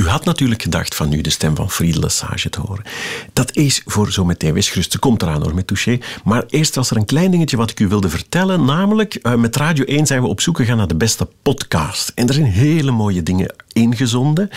U had natuurlijk gedacht van nu de stem van Friedel Lesage te horen. Dat is voor zo meteen. Gerust, ze komt eraan hoor met Touché. Maar eerst was er een klein dingetje wat ik u wilde vertellen. Namelijk, uh, met Radio 1 zijn we op zoek gegaan naar de beste podcast. En er zijn hele mooie dingen ingezonden.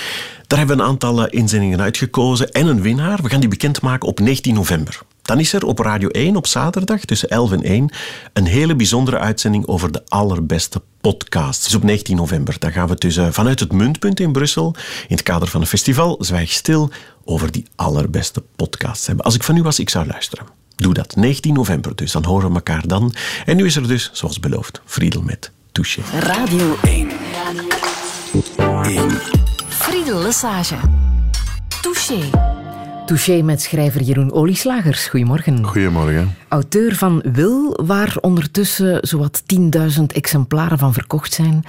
Daar hebben we een aantal eh, inzendingen uitgekozen en een winnaar. We gaan die bekendmaken op 19 november. Dan is er op Radio 1 op zaterdag tussen 11 en 1 een hele bijzondere uitzending over de allerbeste podcasts. Dus op 19 november. Dan gaan we tussen eh, vanuit het Muntpunt in Brussel, in het kader van een festival, Zwijg Stil, over die allerbeste podcasts hebben. Als ik van u was, ik zou luisteren. Doe dat. 19 november dus. Dan horen we elkaar dan. En nu is er dus, zoals beloofd, Friedel met Touché. Radio 1. 1. Friedel Lesage. Touché. Touché met schrijver Jeroen Olieslagers. Goedemorgen. Goedemorgen. Auteur van Wil, waar ondertussen zowat 10.000 exemplaren van verkocht zijn.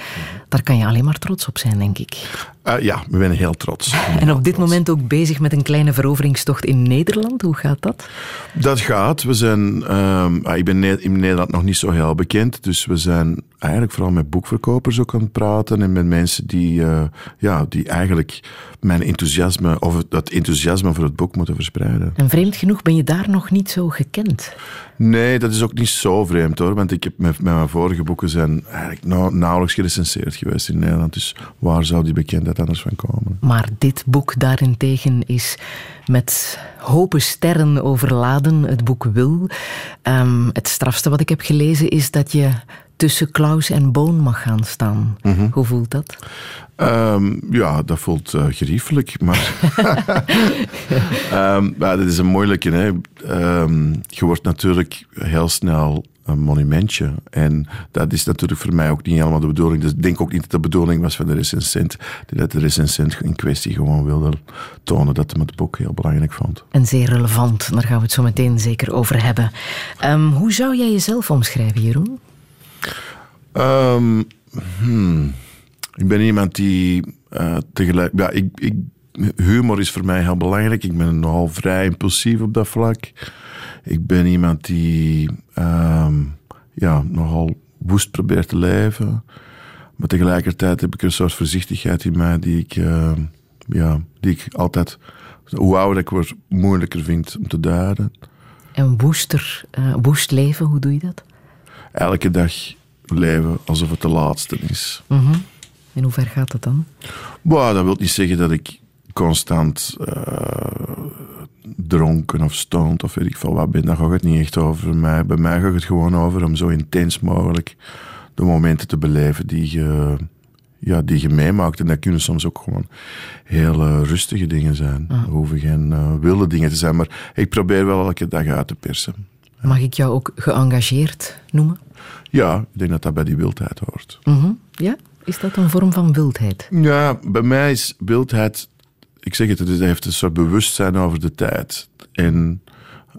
Daar kan je alleen maar trots op zijn, denk ik. Uh, ja, we zijn heel trots. En op dit moment ook bezig met een kleine veroveringstocht in Nederland. Hoe gaat dat? Dat gaat. We zijn, uh, ik ben in Nederland nog niet zo heel bekend, dus we zijn eigenlijk vooral met boekverkopers ook aan het praten en met mensen die, uh, ja, die eigenlijk mijn enthousiasme, of dat enthousiasme voor het boek moeten verspreiden. En vreemd genoeg ben je daar nog niet zo gekend. Nee, dat is ook niet zo vreemd hoor, want ik heb met, met mijn vorige boeken zijn eigenlijk nou, nauwelijks gerecenseerd geweest in Nederland, dus waar zou die bekendheid anders van komen? Maar dit boek daarentegen is met hopen sterren overladen, het boek Wil. Um, het strafste wat ik heb gelezen is dat je tussen Klaus en Boon mag gaan staan. Mm -hmm. Hoe voelt dat? Um, ja, dat voelt uh, geriefelijk, maar... um, maar dat is een moeilijke. Hè. Um, je wordt natuurlijk heel snel een monumentje. En dat is natuurlijk voor mij ook niet helemaal de bedoeling. Dus ik denk ook niet dat de bedoeling was van de recensent. Dat de recensent in kwestie gewoon wilde tonen dat hij het boek heel belangrijk vond. En zeer relevant, daar gaan we het zo meteen zeker over hebben. hoe zou jij jezelf omschrijven, Jeroen? Hmm. Ik ben iemand die uh, tegelijk. Ja, ik, ik, humor is voor mij heel belangrijk. Ik ben nogal vrij impulsief op dat vlak. Ik ben iemand die um, ja, nogal woest probeert te leven. Maar tegelijkertijd heb ik een soort voorzichtigheid in mij die ik, uh, ja, die ik altijd, hoe ouder ik word, moeilijker vind om te duiden. En woester, uh, woest leven, hoe doe je dat? Elke dag leven alsof het de laatste is. Mm -hmm. En hoe ver gaat dat dan? Dat wil niet zeggen dat ik constant uh, dronken of stoned of weet ik veel wat ben. Daar gaat het niet echt over mij. Bij mij gaat het gewoon over om zo intens mogelijk de momenten te beleven die je, ja, die je meemaakt. En dat kunnen soms ook gewoon heel uh, rustige dingen zijn. Ah. hoeven geen uh, wilde dingen te zijn. Maar ik probeer wel elke dag uit te persen. Mag ik jou ook geëngageerd noemen? Ja, ik denk dat dat bij die wildheid hoort. Mm -hmm. Ja? Is dat een vorm van wildheid? Ja, bij mij is wildheid, ik zeg het, het heeft een soort bewustzijn over de tijd. En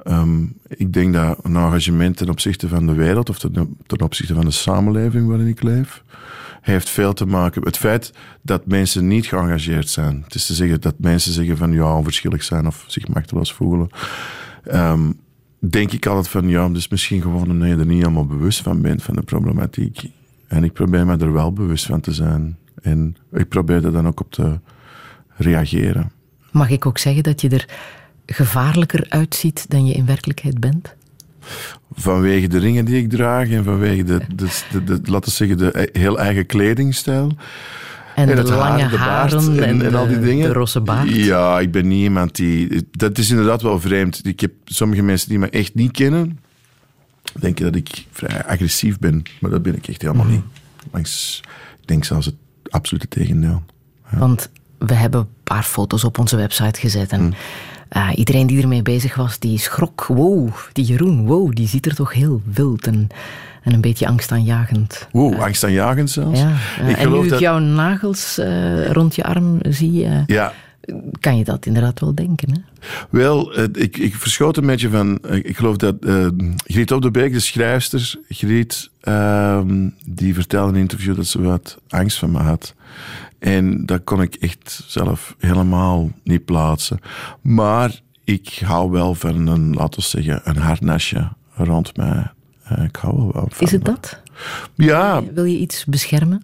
um, ik denk dat een engagement ten opzichte van de wereld of ten, opzichte van de samenleving waarin ik leef, heeft veel te maken met het feit dat mensen niet geëngageerd zijn. Het is te zeggen dat mensen zeggen van ja, onverschillig zijn of zich machteloos voelen. Um, denk ik altijd van ja, dus misschien gewoon omdat je er niet helemaal bewust van bent van de problematiek. En ik probeer me er wel bewust van te zijn. En ik probeer er dan ook op te reageren. Mag ik ook zeggen dat je er gevaarlijker uitziet dan je in werkelijkheid bent? Vanwege de ringen die ik draag en vanwege de, de, de, de laten we zeggen, de heel eigen kledingstijl. En, en de lange haar, de haren en, en, al die dingen. de rosse baard. Ja, ik ben niet iemand die... Dat is inderdaad wel vreemd. Ik heb sommige mensen die me echt niet kennen, denken dat ik vrij agressief ben. Maar dat ben ik echt helemaal mm. niet. Langs, ik denk zelfs het absolute tegendeel. Ja. Want we hebben een paar foto's op onze website gezet. En mm. uh, iedereen die ermee bezig was, die schrok. Wow, die Jeroen, wow, die ziet er toch heel wild en, en een beetje angstaanjagend. Wow, uh, angstaanjagend zelfs? Ja, uh, ik en nu ik dat... jouw nagels eh, rond je arm zie... ja kan je dat inderdaad wel denken. Hè? Wel, ik, ik verschoot een beetje van. Ik geloof dat uh, Griet Op de Beek, de schrijfster, Griet, uh, die vertelde in een interview dat ze wat angst van me had. En dat kon ik echt zelf helemaal niet plaatsen. Maar ik hou wel van een, laten we zeggen, een harnasje rond mij. Uh, ik hou wel van. Is het dat? Ja. Wil je iets beschermen?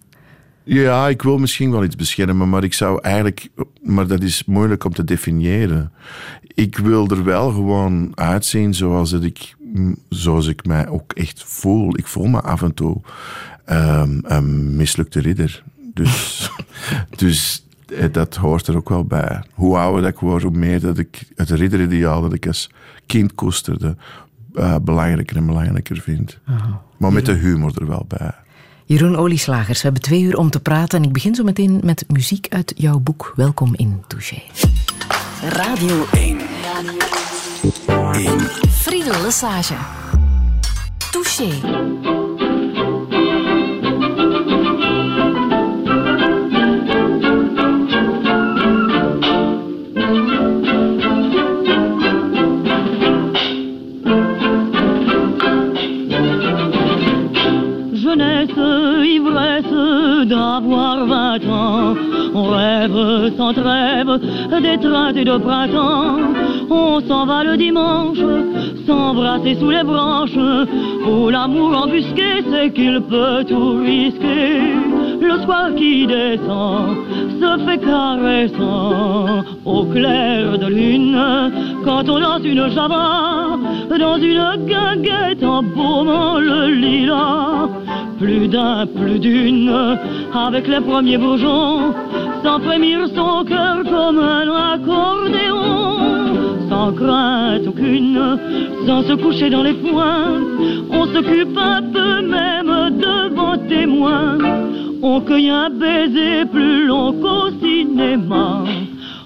Ja, ik wil misschien wel iets beschermen, maar ik zou eigenlijk... Maar dat is moeilijk om te definiëren. Ik wil er wel gewoon uitzien zoals, dat ik, zoals ik mij ook echt voel. Ik voel me af en toe um, een mislukte ridder. Dus, dus eh, dat hoort er ook wel bij. Hoe ouder dat ik word, hoe meer dat ik het ridderideaal dat ik als kind koesterde, uh, belangrijker en belangrijker vind. Maar met de humor er wel bij. Jeroen Olieslagers, we hebben twee uur om te praten en ik begin zo meteen met muziek uit jouw boek. Welkom in Touché. Radio 1. Radio 1. Friedel Lesage. Touché. D'avoir vingt ans. On rêve sans trêve d'étreinte et de printemps. On s'en va le dimanche, s'embrasser sous les branches. Où l'amour embusqué sait qu'il peut tout risquer. Le soir qui descend se fait caressant au clair de lune. Quand on danse une java dans une guinguette en baumant le lilas plus d'un, plus d'une, avec les premiers bourgeons, sans frémir son cœur comme un accordéon, sans crainte aucune, sans se coucher dans les poings, on s'occupe un peu même devant témoins, on cueille un baiser plus long qu'au cinéma,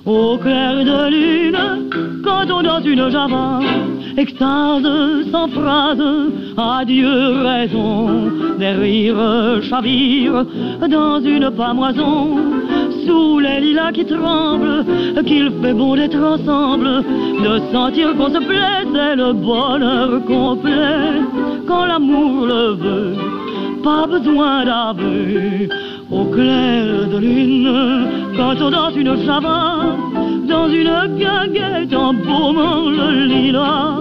au clair de lune, quand on danse une java extase sans phrase, adieu raison, des rires chavirent dans une pamoison, sous les lilas qui tremblent, qu'il fait bon d'être ensemble, de sentir qu'on se plaît, c'est le bonheur complet, quand l'amour le veut, pas besoin d'aveu, au clair de lune, quand on danse une chava, dans une guinguette en baumant le lilas.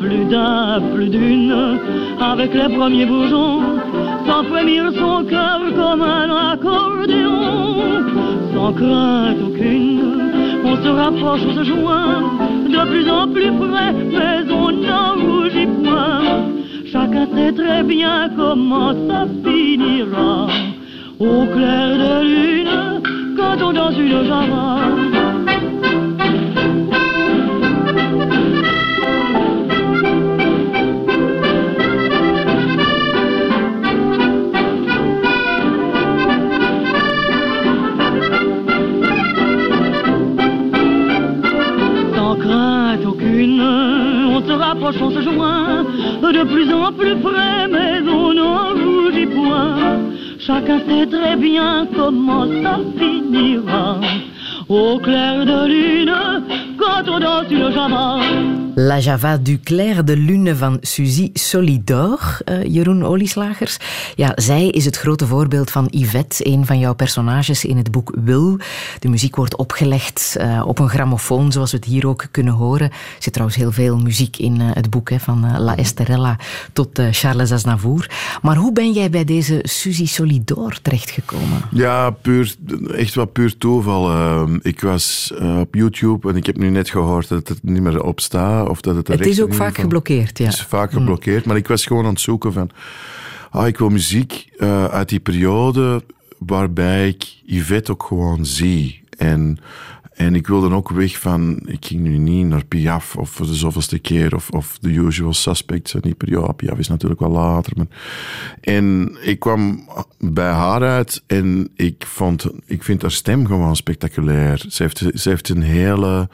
Plus d'un, plus d'une, avec les premiers bourgeons, sans frémir son cœur comme un accordéon. Sans crainte aucune, on se rapproche, on se joint, de plus en plus près, mais on n'en rougit point. Chacun sait très bien comment ça finira. Au clair de lune, quand on danse une java. Rapproche, on se joint, de plus en plus près, mais on n'en rougit point. Chacun sait très bien comment ça finira. Au clair de lune, quand on danse une java. La Java du Clair de Lune van Suzy Solidor, uh, Jeroen Olieslagers. Ja, zij is het grote voorbeeld van Yvette, een van jouw personages in het boek Wil. De muziek wordt opgelegd uh, op een grammofoon, zoals we het hier ook kunnen horen. Er zit trouwens heel veel muziek in uh, het boek, hè, van La Esterella tot Charles Aznavour. Maar hoe ben jij bij deze Suzy Solidor terechtgekomen? Ja, puur, echt wel puur toeval. Ehm, ik was op YouTube en ik heb nu net gehoord dat het niet meer op staat of dat het, het is ook vaak geblokkeerd, ja. Het is vaak mm. geblokkeerd, maar ik was gewoon aan het zoeken van... Ah, ik wil muziek uh, uit die periode waarbij ik Yvette ook gewoon zie. En en ik wilde ook weg van, ik ging nu niet naar Piaf of voor de zoveelste keer of, of The Usual Suspects. En niet per ja, Piaf is natuurlijk wel later. Maar... En ik kwam bij haar uit en ik, vond, ik vind haar stem gewoon spectaculair. Ze heeft, ze heeft een hele,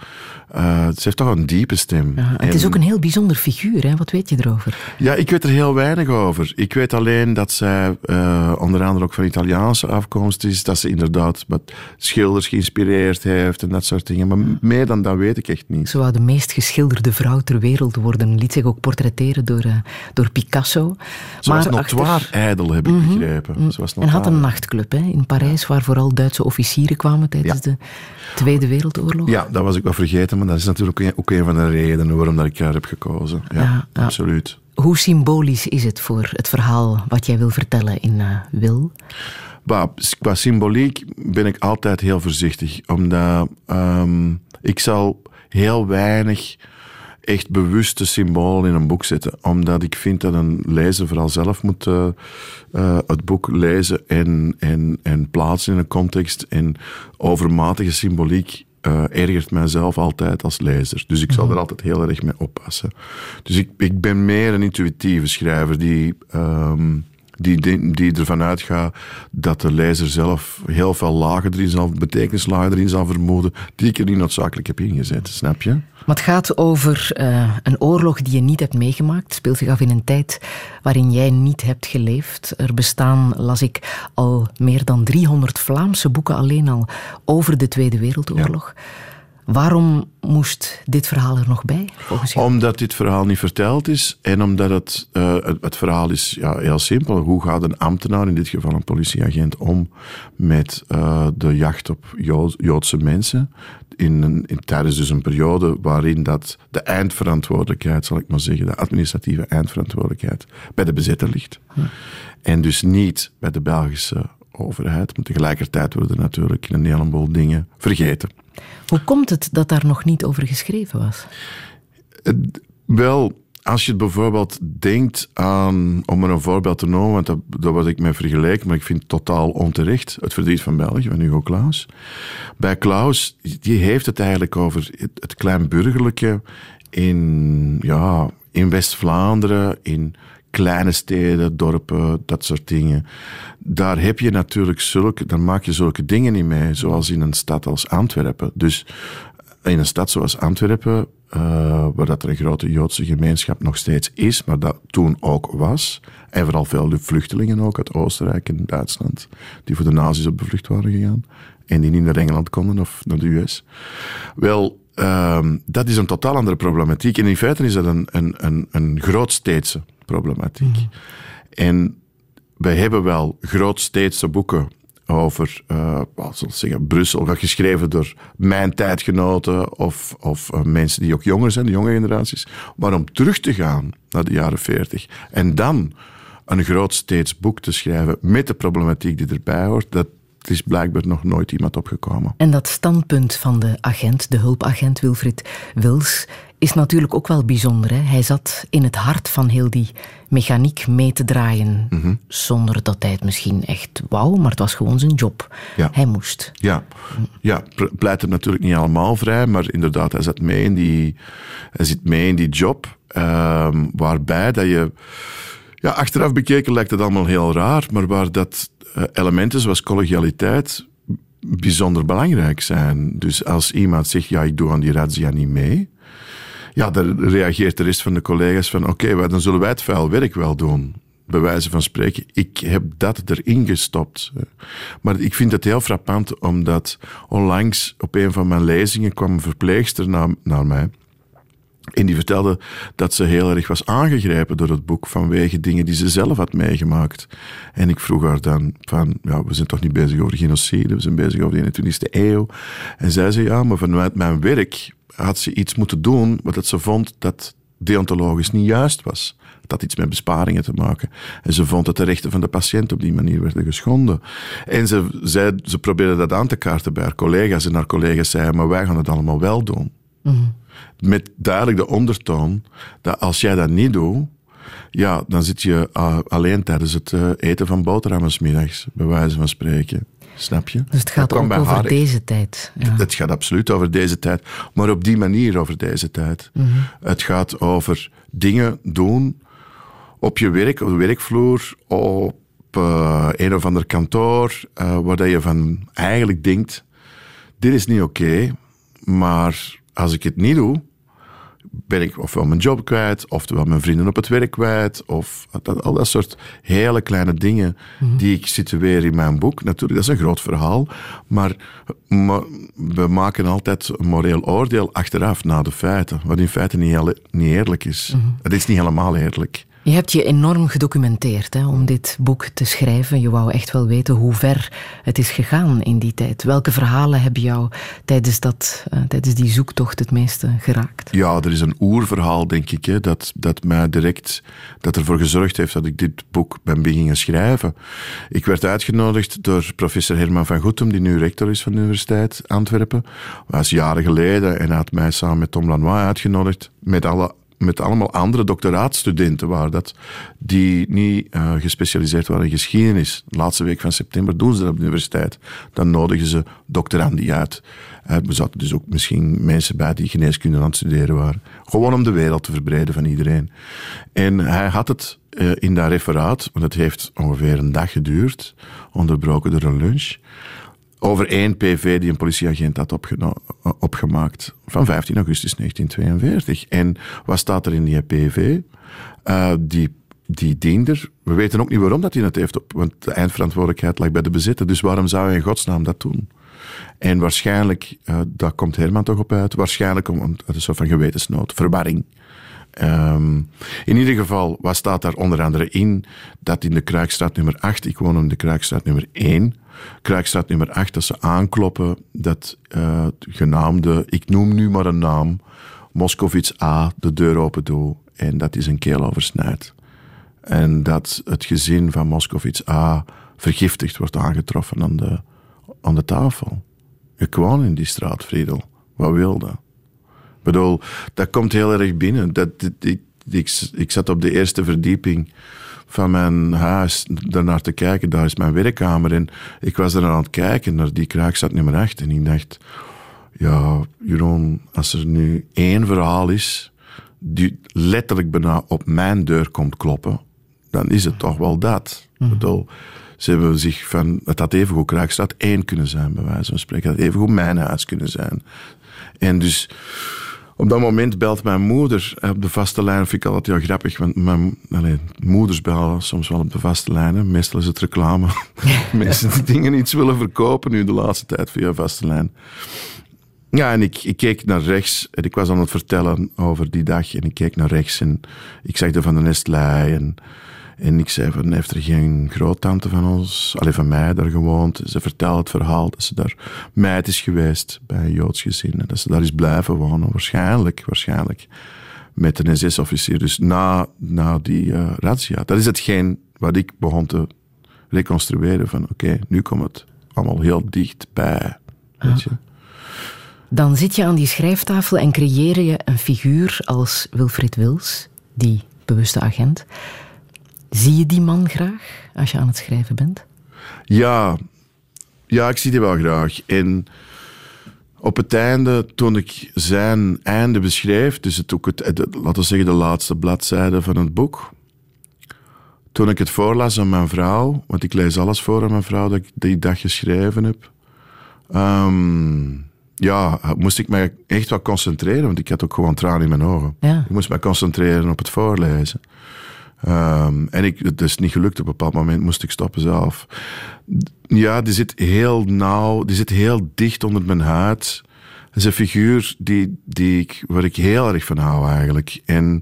uh, ze heeft toch een diepe stem. Ja, het is ook een heel bijzonder figuur, hè? wat weet je erover? Ja, ik weet er heel weinig over. Ik weet alleen dat zij uh, onder andere ook van Italiaanse afkomst is, dat ze inderdaad wat schilders geïnspireerd heeft dat soort dingen. Maar meer dan dat weet ik echt niet. Ze wou de meest geschilderde vrouw ter wereld worden. Liet zich ook portretteren door, uh, door Picasso. Ze maar was notoire achter... ijdel, heb ik mm -hmm. begrepen. Ze was en had een nachtclub hè, in Parijs, waar vooral Duitse officieren kwamen tijdens de Tweede Wereldoorlog. Ja, dat was ik wel vergeten, maar dat is natuurlijk ook een van de redenen waarom dat ik haar heb gekozen. Ja, absoluut. Hoe symbolisch is het voor het verhaal wat jij wil vertellen in uh, Wil? Qua symboliek ben ik altijd heel voorzichtig, omdat um, ik zal heel weinig echt bewuste symbolen in een boek zetten. Omdat ik vind dat een lezer vooral zelf moet uh, uh, het boek lezen en, en, en plaatsen in een context. En overmatige symboliek uh, ergert mijzelf altijd als lezer. Dus ik zal er altijd heel erg mee oppassen. Dus ik, ik ben meer een intuïtieve schrijver die... Um, die, die, die ervan uitgaat dat de lezer zelf heel veel lagen erin zal, betekenislagen erin zal vermoeden, die ik er niet noodzakelijk heb ingezet, snap je? Maar het gaat over uh, een oorlog die je niet hebt meegemaakt. Speelt zich af in een tijd waarin jij niet hebt geleefd. Er bestaan, las ik, al meer dan 300 Vlaamse boeken alleen al over de Tweede Wereldoorlog. Ja. Waarom moest dit verhaal er nog bij, volgens jou? Omdat dit verhaal niet verteld is en omdat het, uh, het, het, verhaal is ja, heel simpel. Hoe gaat een ambtenaar, in dit geval een politieagent, om met uh, de jacht op Jood, Joodse mensen? In, een, in, tijdens dus een periode waarin dat de eindverantwoordelijkheid, zal ik maar zeggen, de administratieve eindverantwoordelijkheid bij de bezetter ligt. Hm. En dus niet bij de Belgische overheid. Maar tegelijkertijd worden natuurlijk een heleboel dingen vergeten. Hoe komt het dat daar nog niet over geschreven was? Wel, als je bijvoorbeeld denkt aan, om er een voorbeeld te noemen, want dat, dat was ik mee vergeleken, maar ik vind het totaal onterecht, het verdriet van België, van Hugo Claus. Bij Claus, die heeft het eigenlijk over het, het kleinburgerlijke in, ja, in West-Vlaanderen, in kleine steden, dorpen, dat soort dingen. Daar heb je natuurlijk zulke, dan maak je zulke dingen niet mee, zoals in een stad als Antwerpen. Dus in een stad zoals Antwerpen, uh, waar dat er een grote Joodse gemeenschap nog steeds is, maar dat toen ook was, en vooral veel vluchtelingen ook uit Oostenrijk en Duitsland, die voor de nazi's op de vlucht waren gegaan, en die niet naar Engeland konden of naar de US. Wel, uh, dat is een totaal andere problematiek. En in feite is dat een, een, een, een grootsteedse problematiek. Mm. En wij hebben wel grootsteedse boeken over, uh, wat zal ik zeggen, Brussel, geschreven door mijn tijdgenoten of, of uh, mensen die ook jonger zijn, de jonge generaties. Maar om terug te gaan naar de jaren 40 en dan een grootsteeds boek te schrijven met de problematiek die erbij hoort, dat, is blijkbaar nog nooit iemand opgekomen. En dat standpunt van de agent, de hulpagent Wilfried Wils, is natuurlijk ook wel bijzonder. Hè? Hij zat in het hart van heel die mechaniek mee te draaien. Mhm. Zonder dat hij het misschien echt wou, maar het was gewoon zijn job. Ja. Hij moest. Ja, ja pleit er natuurlijk niet allemaal vrij, maar inderdaad, hij zit mee in die, hij zit mee in die job. Uh, waarbij dat je. Ja, achteraf bekeken lijkt het allemaal heel raar, maar waar dat uh, elementen zoals collegialiteit bijzonder belangrijk zijn. Dus als iemand zegt, ja, ik doe aan die razzia niet mee, ja, dan reageert de rest van de collega's van oké, okay, dan zullen wij het vuil werk wel doen. Bij wijze van spreken, ik heb dat erin gestopt. Maar ik vind het heel frappant, omdat onlangs op een van mijn lezingen kwam een verpleegster naar, naar mij. En die vertelde dat ze heel erg was aangegrepen door het boek vanwege dingen die ze zelf had meegemaakt. En ik vroeg haar dan van, ja, we zijn toch niet bezig over genocide, we zijn bezig over de 21e eeuw. En zij zei, ja, maar vanuit mijn werk had ze iets moeten doen wat ze vond dat deontologisch niet juist was. Dat had iets met besparingen te maken. En ze vond dat de rechten van de patiënt op die manier werden geschonden. En ze, zei, ze probeerde dat aan te kaarten bij haar collega's. En haar collega's zeiden, maar wij gaan het allemaal wel doen. Mm. Met duidelijk de ondertoon dat als jij dat niet doet, ja, dan zit je uh, alleen tijdens het uh, eten van boterhammen middags, bij wijze van spreken. Snap je? Dus het gaat ook over haar. deze tijd. Ja. Het gaat absoluut over deze tijd, maar op die manier over deze tijd. Mm -hmm. Het gaat over dingen doen op je werk, op de werkvloer, op uh, een of ander kantoor, uh, waar dat je van eigenlijk denkt: dit is niet oké, okay, maar als ik het niet doe, ben ik ofwel mijn job kwijt, oftewel mijn vrienden op het werk kwijt, of dat, al dat soort hele kleine dingen Mhm. die ik situeer in mijn boek. Natuurlijk, dat is een groot verhaal, maar, maar we maken altijd een moreel oordeel achteraf, na de feiten, wat in feite niet, niet eerlijk is. Mhm. Het is niet helemaal eerlijk. Je hebt je enorm gedocumenteerd hè, om dit boek te schrijven. Je wou echt wel weten hoe ver het is gegaan in die tijd. Welke verhalen hebben jou tijdens, dat, uh, tijdens die zoektocht het meeste geraakt? Ja, er is een oerverhaal, denk ik, hè, dat, dat mij direct dat ervoor gezorgd heeft dat ik dit boek ben beginnen schrijven. Ik werd uitgenodigd door professor Herman van Goetem, die nu rector is van de Universiteit Antwerpen. Was jaren geleden en hij had mij samen met Tom Lanois uitgenodigd met alle met allemaal andere doctoraatstudenten waren dat, die niet uh, gespecialiseerd waren in geschiedenis. De laatste week van september doen ze dat op de universiteit. Dan nodigen ze doctorandi uit. Uh, er zaten dus ook misschien mensen bij die geneeskunde aan het studeren waren. Gewoon om de wereld te verbreden van iedereen. En hij had het uh, in dat referaat, want het heeft ongeveer een dag geduurd, onderbroken door een lunch over één PV die een politieagent had opgemaakt van 15 augustus 1942. En wat staat er in die PV? Uh, die, die diender, we weten ook niet waarom dat hij het heeft, op, want de eindverantwoordelijkheid lag bij de bezitter. Dus waarom zou hij in godsnaam dat doen? En waarschijnlijk, uh, daar komt Herman toch op uit, waarschijnlijk om, uit een soort van gewetensnood, verwarring. Um, in ieder geval, wat staat daar onder andere in? Dat in de Kruikstraat nummer 8, ik woon in de Kruikstraat nummer 1, Kruikstraat nummer 8, dat ze aankloppen dat uh, genaamde, ik noem nu maar een naam, Moskovits A de deur open doet en dat is een keel oversnijdt. En dat het gezin van Moskovits A vergiftigd wordt aangetroffen aan de, aan de tafel. Ik woon in die straat, Friedel. Wat wilde? Ik bedoel, dat komt heel erg binnen. Dat, ik, ik zat op de eerste verdieping van mijn huis daarnaar te kijken. Daar is mijn werkkamer. En ik was er aan het kijken naar die kraakstad nummer 8. En ik dacht, ja, Jeroen, als er nu één verhaal is die letterlijk bijna op mijn deur komt kloppen, dan is het toch wel dat. Ik mhm. bedoel, ze hebben zich van, het had evengoed Kraakstad 1 kunnen zijn, bij wijze van spreken. Het had evengoed mijn huis kunnen zijn. En dus op dat moment belt mijn moeder op de vaste lijn. Vind ik altijd heel grappig, want mijn allez, moeders bellen soms wel op de vaste lijnen. Meestal is het reclame. Mensen die dingen iets willen verkopen nu de laatste tijd via vaste lijn. Ja, en ik, ik keek naar rechts en ik was aan het vertellen over die dag. En ik keek naar rechts en ik zag de Van de Nestlei en en ik zei van, heeft er geen groottante van ons, alleen van mij, daar gewoond. Ze vertelde het verhaal dat ze daar meid is geweest bij een Joods gezin. En dat ze daar is blijven wonen, waarschijnlijk, waarschijnlijk. Met een SS-officier. Dus na, na die uh, razzia. Dat is hetgeen wat ik begon te reconstrueren van, oké, nu komt het allemaal heel dichtbij. Weet je? Dan zit je aan die schrijftafel en creëer je een figuur als Wilfried Wils, die bewuste agent. Zie je die man graag als je aan het schrijven bent? Ja, ja ik zie die wel graag. En op het einde, toen ik zijn einde beschreef, dus het ook het, laten we zeggen de laatste bladzijde van het boek, toen ik het voorlas aan mijn vrouw, want ik lees alles voor aan mijn vrouw dat ik die dag geschreven heb, um, ja, moest ik mij echt wat concentreren, want ik had ook gewoon tranen in mijn ogen. Ja. Ik moest mij concentreren op het voorlezen. Um, en ik, het is niet gelukt. Op een bepaald moment moest ik stoppen zelf. Ja, die zit heel nauw, die zit heel dicht onder mijn huid. Het is een figuur die, die ik, waar ik heel erg van hou eigenlijk. En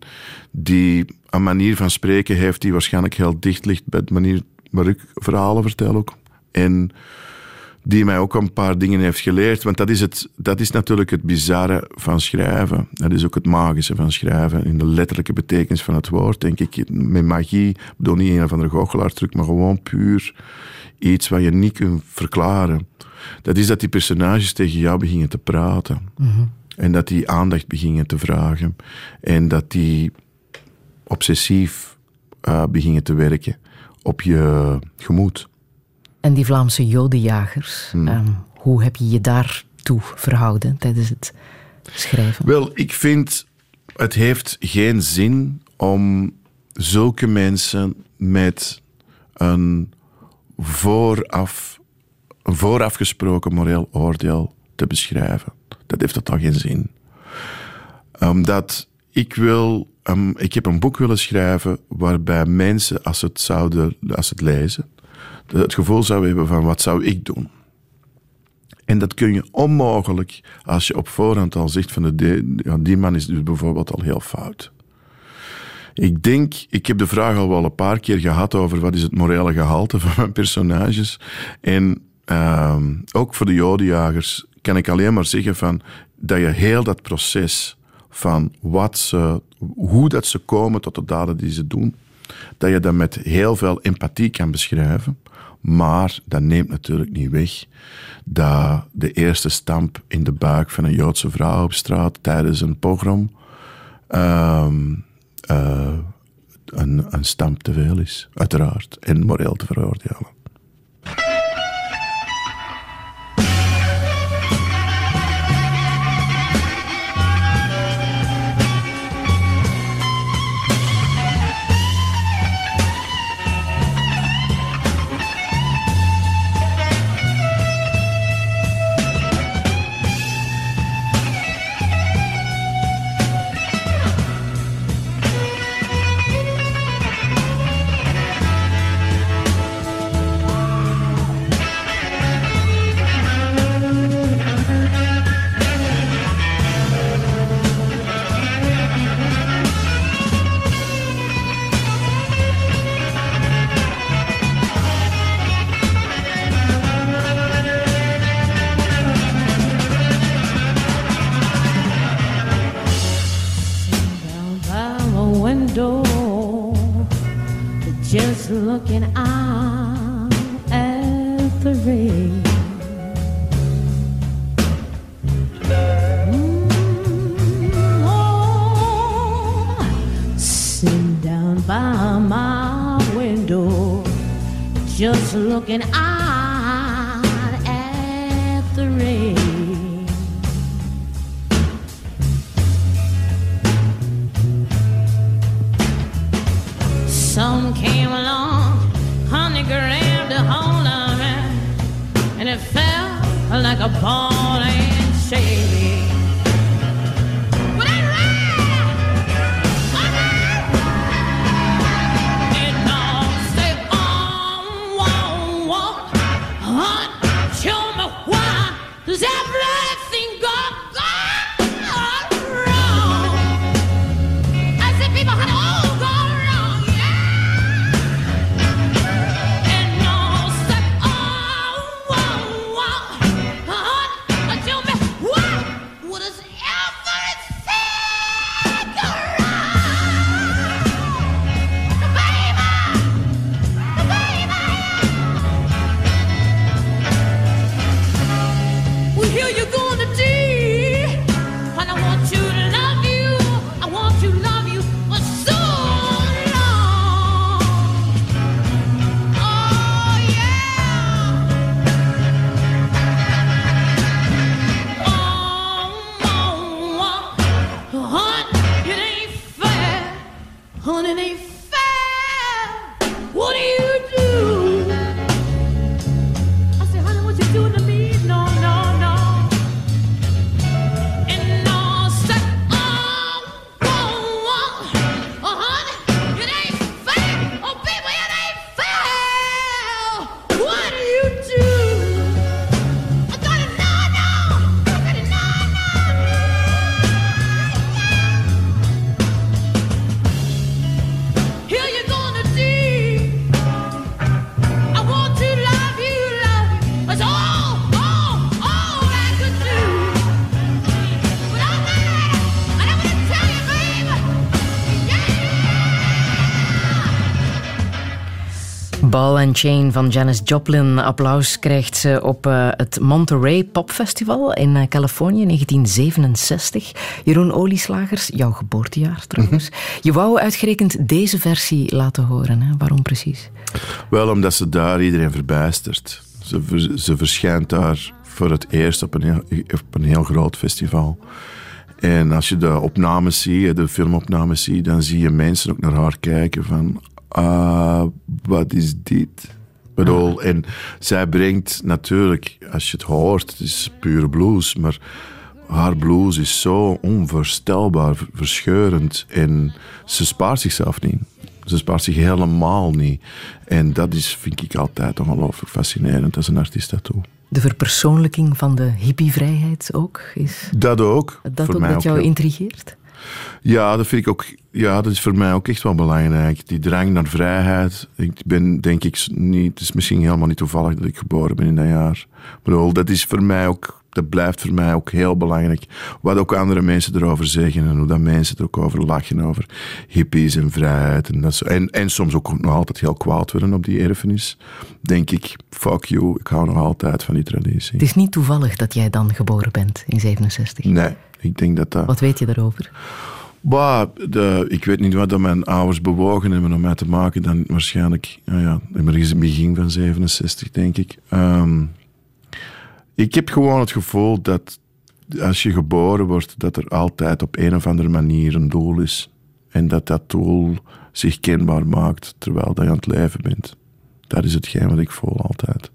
die een manier van spreken heeft die waarschijnlijk heel dicht ligt bij de manier waar ik verhalen vertel ook. En die mij ook een paar dingen heeft geleerd. Want dat is, het, dat is natuurlijk het bizarre van schrijven. Dat is ook het magische van schrijven. In de letterlijke betekenis van het woord, denk ik. Met magie, ik bedoel niet een of andere goochelaartruc, maar gewoon puur iets wat je niet kunt verklaren. Dat is dat die personages tegen jou beginnen te praten. Mhm. En dat die aandacht beginnen te vragen. En dat die obsessief uh, beginnen te werken op je gemoed. En die Vlaamse jodenjagers, hmm. Ehm, hoe heb je je daartoe verhouden tijdens het schrijven? Wel, ik vind het heeft geen zin om zulke mensen met een vooraf, een voorafgesproken moreel oordeel te beschrijven. Dat heeft totaal geen zin. Omdat ik wil, um, ik heb een boek willen schrijven waarbij mensen, als het, zouden, als het lezen, het gevoel zou hebben van wat zou ik doen? En dat kun je onmogelijk als je op voorhand al zegt van de, die man is dus bijvoorbeeld al heel fout. Ik denk, ik heb de vraag al wel een paar keer gehad over wat is het morele gehalte van mijn personages. En ehm, ook voor de jodenjagers kan ik alleen maar zeggen van, dat je heel dat proces van wat ze, hoe dat ze komen tot de daden die ze doen, dat je dat met heel veel empathie kan beschrijven. Maar dat neemt natuurlijk niet weg dat de eerste stamp in de buik van een Joodse vrouw op straat tijdens een pogrom ehm, eh, een, een stamp te veel is, uiteraard, en moreel te veroordelen. Chain van Janis Joplin. Applaus krijgt ze op uh, het Monterey Pop Festival in uh, Californië 1967. Jeroen Olieslagers, jouw geboortejaar trouwens. Mhm. Je wou uitgerekend deze versie laten horen. Hè? Waarom precies? Wel, omdat ze daar iedereen verbijstert. Ze, ze verschijnt daar voor het eerst op een, heel, op een heel groot festival. En als je de opnames ziet, de filmopnames ziet, dan zie je mensen ook naar haar kijken van uh, wat is dit? Bedoel, en zij brengt natuurlijk, als je het hoort, het is pure blues, maar haar blues is zo onvoorstelbaar verscheurend en ze spaart zichzelf niet. Ze spaart zich helemaal niet. En dat is, vind ik altijd ongelooflijk fascinerend als een artiest dat doet. De verpersoonlijking van de hippievrijheid ook? Is dat ook. Dat ook met jou intrigeert? Ja, dat vind ik ook ja, dat is voor mij ook echt wel belangrijk. Die drang naar vrijheid. Ik ben denk ik niet, het is misschien helemaal niet toevallig dat ik geboren ben in dat jaar. Ik bedoel, dat is voor mij ook, dat blijft voor mij ook heel belangrijk. Wat ook andere mensen erover zeggen en hoe dat mensen er ook over lachen, over hippies en vrijheid. En, dat zo. en, en soms ook nog altijd heel kwaad worden op die erfenis. Denk ik, fuck you, ik hou nog altijd van die traditie. Het is niet toevallig dat jij dan geboren bent in 67. Nee, ik denk dat dat... Wat weet je daarover? Bah, ik weet niet wat dat mijn ouders bewogen hebben om mij te maken. Dan waarschijnlijk, nou ja, in het begin van 67, denk ik. Ehm, ik heb gewoon het gevoel dat als je geboren wordt, dat er altijd op een of andere manier een doel is. En dat dat doel zich kenbaar maakt terwijl dat je aan het leven bent. Dat is hetgeen wat ik voel altijd.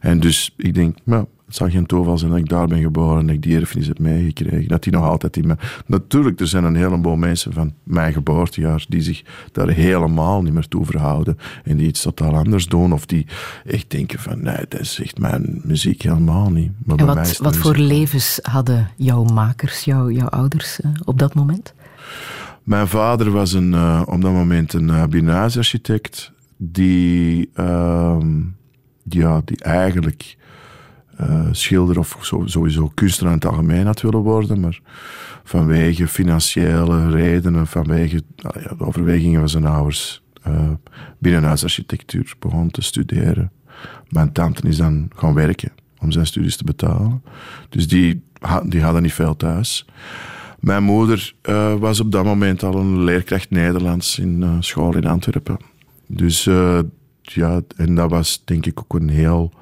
En dus ik denk, nou, het zal geen toeval zijn dat ik daar ben geboren en dat ik die erfenis heb meegekregen. Dat die nog altijd in me... Natuurlijk, er zijn een heleboel mensen van mijn geboortejaar die zich daar helemaal niet meer toe verhouden en die iets totaal anders doen of die echt denken van nee, dat is echt mijn muziek helemaal niet. Maar en wat, wat voor levens hadden jouw makers, jouw, jouw ouders uh, op dat moment? Mijn vader was een, uh, op dat moment een uh, architect die, ehm, ja, die eigenlijk uh, schilder of sowieso kunstenaar in het algemeen had willen worden, maar vanwege financiële redenen, vanwege nou ja, de overwegingen van zijn ouders, uh, binnenhuisarchitectuur begon te studeren. Mijn tante is dan gaan werken om zijn studies te betalen. Dus die, die hadden niet veel thuis. Mijn moeder uh, was op dat moment al een leerkracht Nederlands in school in Antwerpen. Dus ja, en dat was denk ik ook een heel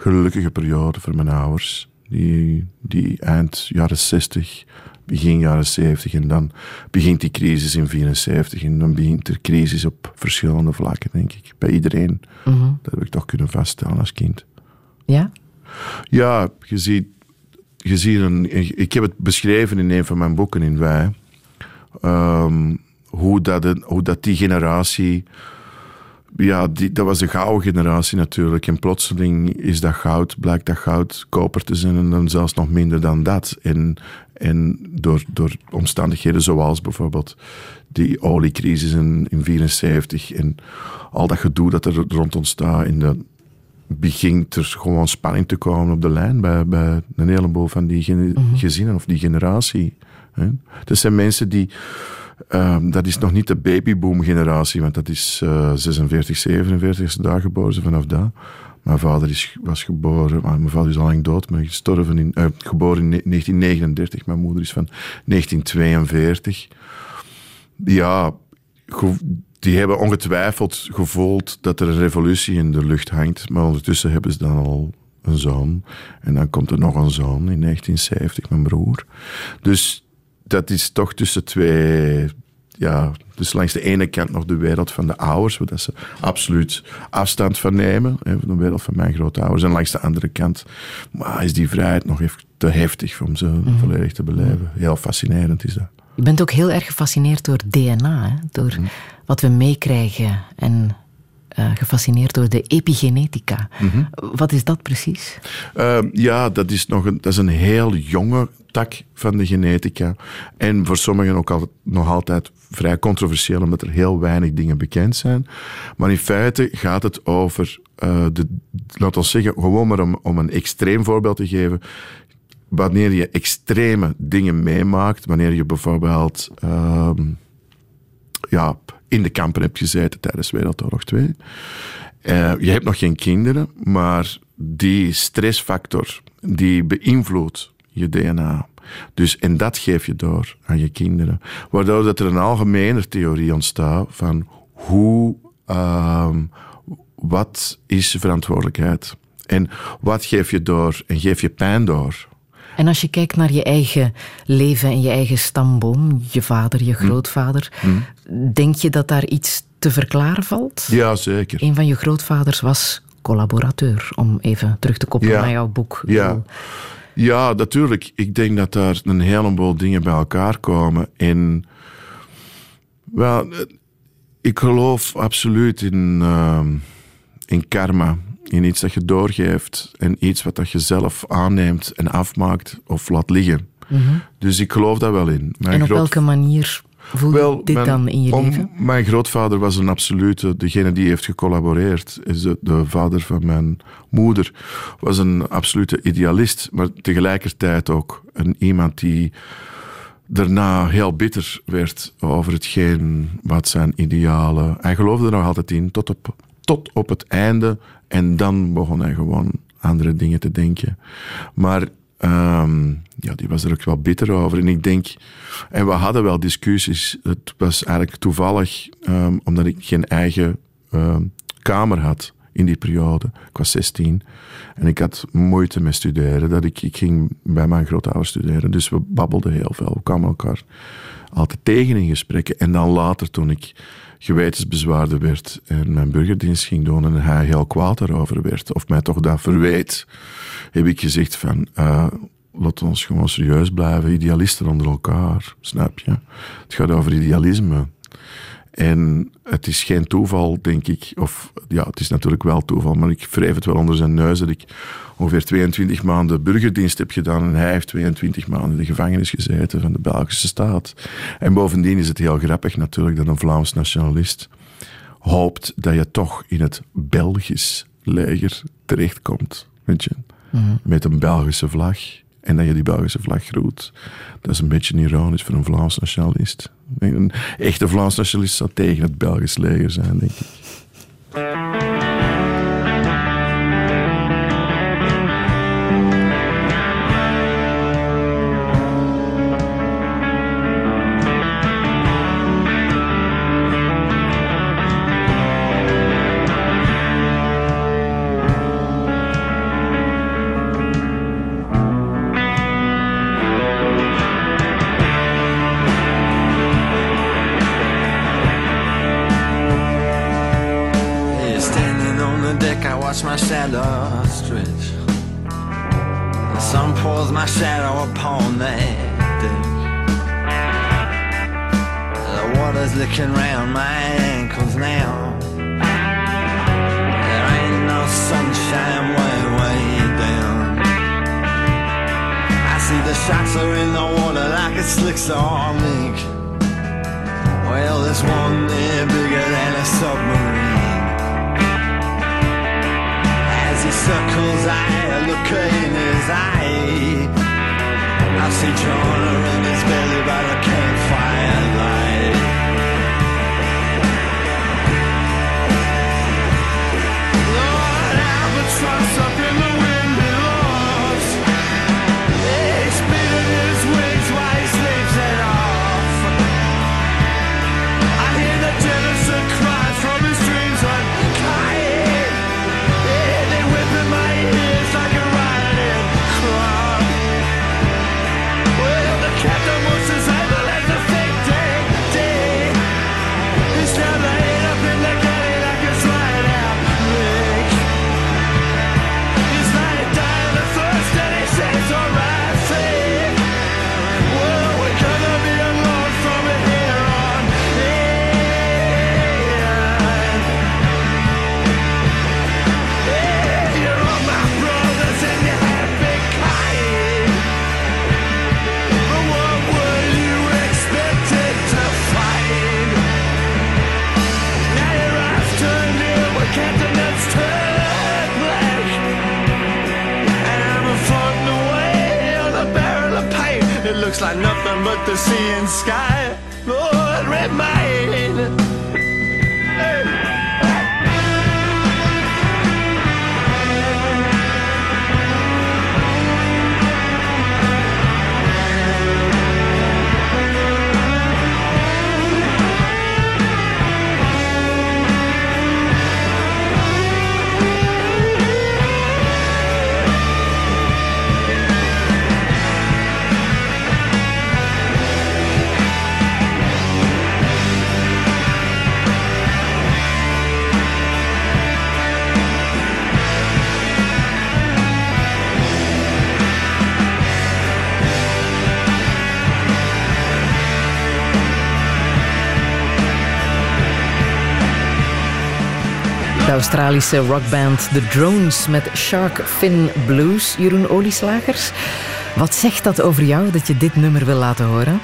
gelukkige periode voor mijn ouders. Die, die eind jaren 60, begin jaren 70 en dan begint die crisis in 74 en dan begint er crisis op verschillende vlakken, denk ik. Bij iedereen. Mm Dat heb ik toch kunnen vaststellen als kind. Ja? Ja, je ziet, je ziet een, ik heb het beschreven in een van mijn boeken in Wij. Um, hoe, dat, hoe dat die generatie ja, die, dat was de gouden generatie natuurlijk. En plotseling is dat goud, blijkt dat goud koper te zijn en dan zelfs nog minder dan dat. En, en door, door omstandigheden zoals bijvoorbeeld die oliecrisis in 1974 en al dat gedoe dat er rond ontstaat. En dan begint er gewoon spanning te komen op de lijn bij, bij een heleboel van die mhm. gezinnen of die generatie. Dat zijn mensen die Um, dat is nog niet de babyboom-generatie, want dat is uh, 46, 47 is daar geboren, vanaf daar. Mijn vader is, was geboren, mijn vader is al lang dood, maar gestorven in, uh, geboren in 1939. Mijn moeder is van 1942. Ja, die hebben ongetwijfeld gevoeld dat er een revolutie in de lucht hangt, maar ondertussen hebben ze dan al een zoon. En dan komt er nog een zoon in 1970, mijn broer. Dus dat is toch tussen twee. Ja, dus langs de ene kant nog de wereld van de ouders, waar ze absoluut afstand van nemen, van de wereld van mijn grootouders. En langs de andere kant maar is die vrijheid nog even te heftig om ze mm volledig te beleven. Heel fascinerend is dat. Je bent ook heel erg gefascineerd door DNA, hè? door mhm. wat we meekrijgen en uh, gefascineerd door de epigenetica. Mhm. Wat is dat precies? Uh, ja, dat is, nog een, dat is een heel jonge tak van de genetica. En voor sommigen ook altijd, nog altijd vrij controversieel, omdat er heel weinig dingen bekend zijn. Maar in feite gaat het over, uh, de, laten we zeggen, gewoon maar om, om een extreem voorbeeld te geven. Wanneer je extreme dingen meemaakt, wanneer je bijvoorbeeld ehm, ja, in de kampen hebt gezeten tijdens Wereldoorlog 2. Uh, je hebt nog geen kinderen, maar die stressfactor die beïnvloedt je DNA. Dus, en dat geef je door aan je kinderen. Waardoor dat er een algemene theorie ontstaat van hoe, uh, wat is verantwoordelijkheid? En wat geef je door en geef je pijn door? En als je kijkt naar je eigen leven en je eigen stamboom, je vader, je hm. grootvader, hm. denk je dat daar iets te verklaren valt? Ja, zeker. Een van je grootvaders was collaborateur, om even terug te koppelen naar jouw boek. Ja. ja, natuurlijk. Ik denk dat daar een heleboel dingen bij elkaar komen. En wel, ik geloof absoluut in, uh, in karma in iets dat je doorgeeft en iets wat dat je zelf aanneemt en afmaakt of laat liggen. Mhm. Dus ik geloof daar wel in. en op welke manier voelde Wel, dit mijn- dan in je om- leven? Mijn grootvader was een absolute, degene die heeft gecollaboreerd, is de, de vader van mijn moeder, was een absolute idealist, maar tegelijkertijd ook een iemand die daarna heel bitter werd over hetgeen wat zijn idealen. Hij geloofde er nog altijd in, tot op, tot op het einde. En dan begon hij gewoon andere dingen te denken. Maar ehm, ja, die was er ook wel bitter over. En ik denk, en we hadden wel discussies. Het was eigenlijk toevallig, ehm, omdat ik geen eigen ehm, kamer had in die periode. Ik was 16 en ik had moeite met studeren. Dat ik, ik ging bij mijn grootouders studeren, dus we babbelden heel veel. We kwamen elkaar altijd tegen in gesprekken. En dan later, toen ik gewetensbezwaarde werd en mijn burgerdienst ging doen en hij heel kwaad erover werd, of mij toch dat verweet, heb ik gezegd van, eh, laat ons gewoon serieus blijven, idealisten onder elkaar, snap je? Het gaat over idealisme. En het is geen toeval, denk ik. Of ja, het is natuurlijk wel toeval, maar ik wreef het wel onder zijn neus dat ik ongeveer 22 maanden burgerdienst heb gedaan. En hij heeft 22 maanden in de gevangenis gezeten van de Belgische staat. En bovendien is het heel grappig natuurlijk dat een Vlaams nationalist hoopt dat je toch in het Belgisch leger terechtkomt. Weet je? Met een Belgische vlag. En dat je die Belgische vlag groet. Dat is een beetje ironisch voor een Vlaams nationalist. Een echte Vlaams nationalist zou tegen het Belgisch leger zijn, denk ik. Shadow stretch. The sun pours my shadow upon that deck. The water's licking round my ankles now. There ain't no sunshine way, way down. I see the sharks are in the water like a slick saw mink. Well, there's one there bigger than a submarine. Circles, I look in his eye. I see Jonah looks like nothing but the sea and sky. Australische rockband The Drones met Shark Fin Blues. Jeroen Olieslagers, wat zegt dat over jou dat je dit nummer wil laten horen?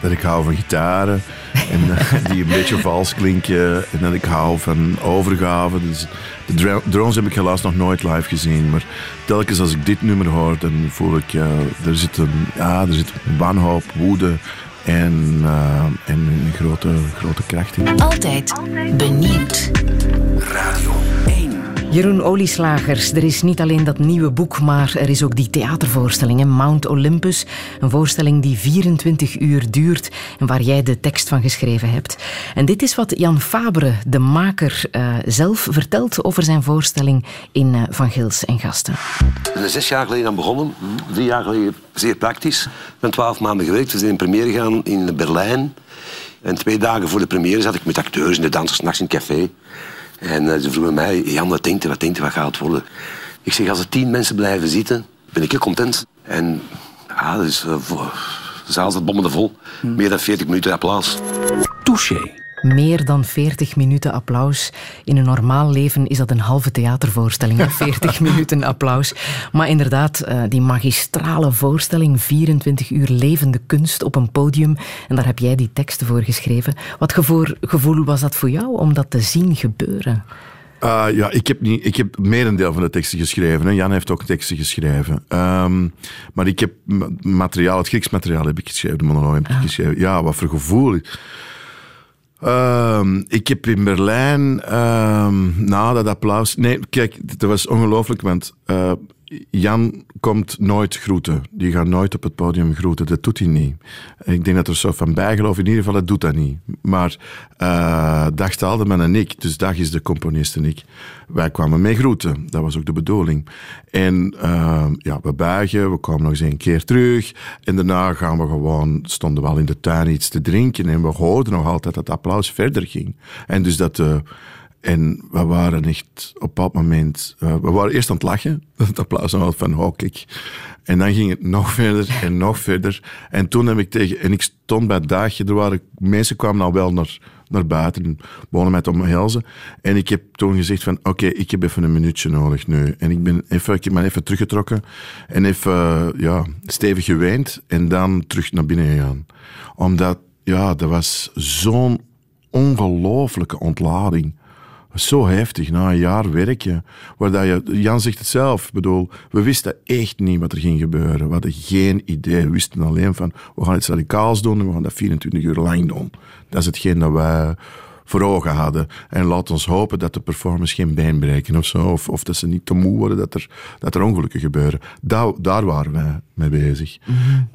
dat ik hou van gitaren en, eh, die een beetje vals klinken. En dat ik hou van overgave. Dus de drones heb ik helaas nog nooit live gezien. Maar telkens als ik dit nummer hoor, dan voel ik, ja, er zit een, ja, er zit wanhoop, woede en, eh, en een grote, grote kracht in. Altijd benieuwd. Radio 1. Jeroen Olieslagers, er is niet alleen dat nieuwe boek, maar er is ook die theatervoorstelling, Mount Olympus. Een voorstelling die 24 uur duurt en waar jij de tekst van geschreven hebt. En dit is wat Jan Fabre, de maker, eh, zelf vertelt over zijn voorstelling in eh, Van Gils en Gasten. Er zes jaar geleden aan begonnen. Drie jaar geleden zeer praktisch. Ben twaalf maanden gewerkt. We zijn in première gegaan in Berlijn. En twee dagen voor de première zat ik met acteurs en de dansers nachts in het café. En eh, ze vroegen mij, Jan, wat denkt u, wat denkt u, wat gaat het worden? Ik zeg, als er tien mensen blijven zitten, ben ik heel content. En ja, dat is, uh, de zaal zat bommende vol. Meer dan 40 minuten applaus. Touché. Meer dan 40 minuten applaus. In een normaal leven is dat een halve theatervoorstelling. hè, 40 minuten applaus. Maar inderdaad, eh, die magistrale voorstelling, 24 uur levende kunst op een podium. En daar heb jij die teksten voor geschreven. Wat gevoel, was dat voor jou om dat te zien gebeuren? Ah, ja, ik heb, niet, ik heb merendeel van de teksten geschreven. Hè. Jan heeft ook teksten geschreven. Ehm, maar ik heb ma- materiaal, het Grieks materiaal heb ik geschreven, de monoloog heb ik geschreven. Ja, wat voor gevoel. Ehm, ik heb in Berlijn, ehm, na dat applaus... Nee, kijk, dat was ongelooflijk, want eh, Jan komt nooit groeten. Die gaat nooit op het podium groeten. Dat doet hij niet. Ik denk dat er zo van bijgeloof, in ieder geval, dat doet dat niet. Maar eh Dag Staldeman en ik, dus Dag is de componist en ik, wij kwamen mee groeten. Dat was ook de bedoeling. En eh, ja, we buigen, we komen nog eens een keer terug. En daarna gaan we gewoon, stonden we al in de tuin iets te drinken. En we hoorden nog altijd dat applaus verder ging. En dus dat... eh, en we waren echt op bepaald moment... eh, we waren eerst aan het lachen. Het applaus was van, oh. En dan ging het nog verder en nog verder. En toen heb ik tegen... En ik stond bij het daagje. Er waren, mensen kwamen al wel naar, naar buiten. En begonnen mij te omhelzen. En ik heb toen gezegd van... Oké, ik heb even een minuutje nodig nu. En ik, ben even, ik heb me even teruggetrokken. En even eh, ja, stevig geweend. En dan terug naar binnen gegaan. Omdat... Ja, dat was zo'n ongelooflijke ontlading. Zo heftig, na een jaar dat je, Jan zegt het zelf. Bedoel, we wisten echt niet wat er ging gebeuren. We hadden geen idee. We wisten alleen van, we gaan iets radicaals doen en we gaan dat 24 uur lang doen. Dat is hetgeen dat wij voor ogen hadden. En laat ons hopen dat de performers geen been breken of zo. Of, of dat ze niet te moe worden, dat er, dat er ongelukken gebeuren. Daar, daar waren wij mee bezig.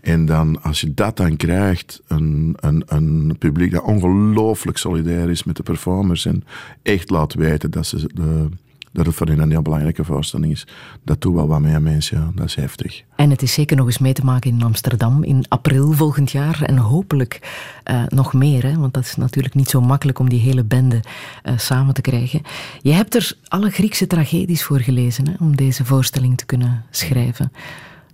En dan, als je dat dan krijgt, een, een, een publiek dat ongelooflijk solidair is met de performers en echt laat weten dat, ze de, dat het voor hen een heel belangrijke voorstelling is. Dat doet wel wat met mensen, ja. dat is heftig. En het is zeker nog eens mee te maken in Amsterdam in april volgend jaar. En hopelijk eh, nog meer, hè? want dat is natuurlijk niet zo makkelijk om die hele bende eh, samen te krijgen. Je hebt er alle Griekse tragedies voor gelezen hè, om deze voorstelling te kunnen schrijven.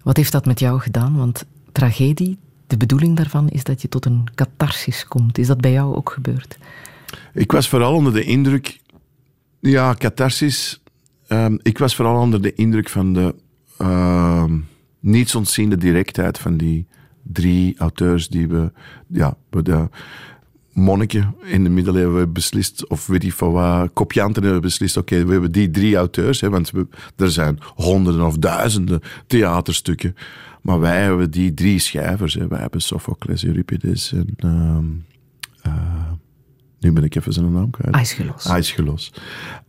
Wat heeft dat met jou gedaan? Want tragedie, de bedoeling daarvan is dat je tot een catharsis komt. Is dat bij jou ook gebeurd? Ik was vooral onder de indruk... Ja, catharsis. Ehm, ik was vooral onder de indruk van de ehm niets ontziende directheid van die drie auteurs die we... Ja, we de monniken in de middeleeuwen hebben beslist, of weet ik van wat, kopianten hebben beslist, oké, we hebben die drie auteurs, hè, want er zijn honderden of duizenden theaterstukken, maar wij hebben die drie schrijvers. Hè. Wij hebben Sophocles, Euripides en... ehm, eh, nu ben ik even zijn naam kwijt. Aeschylus. Aeschylus.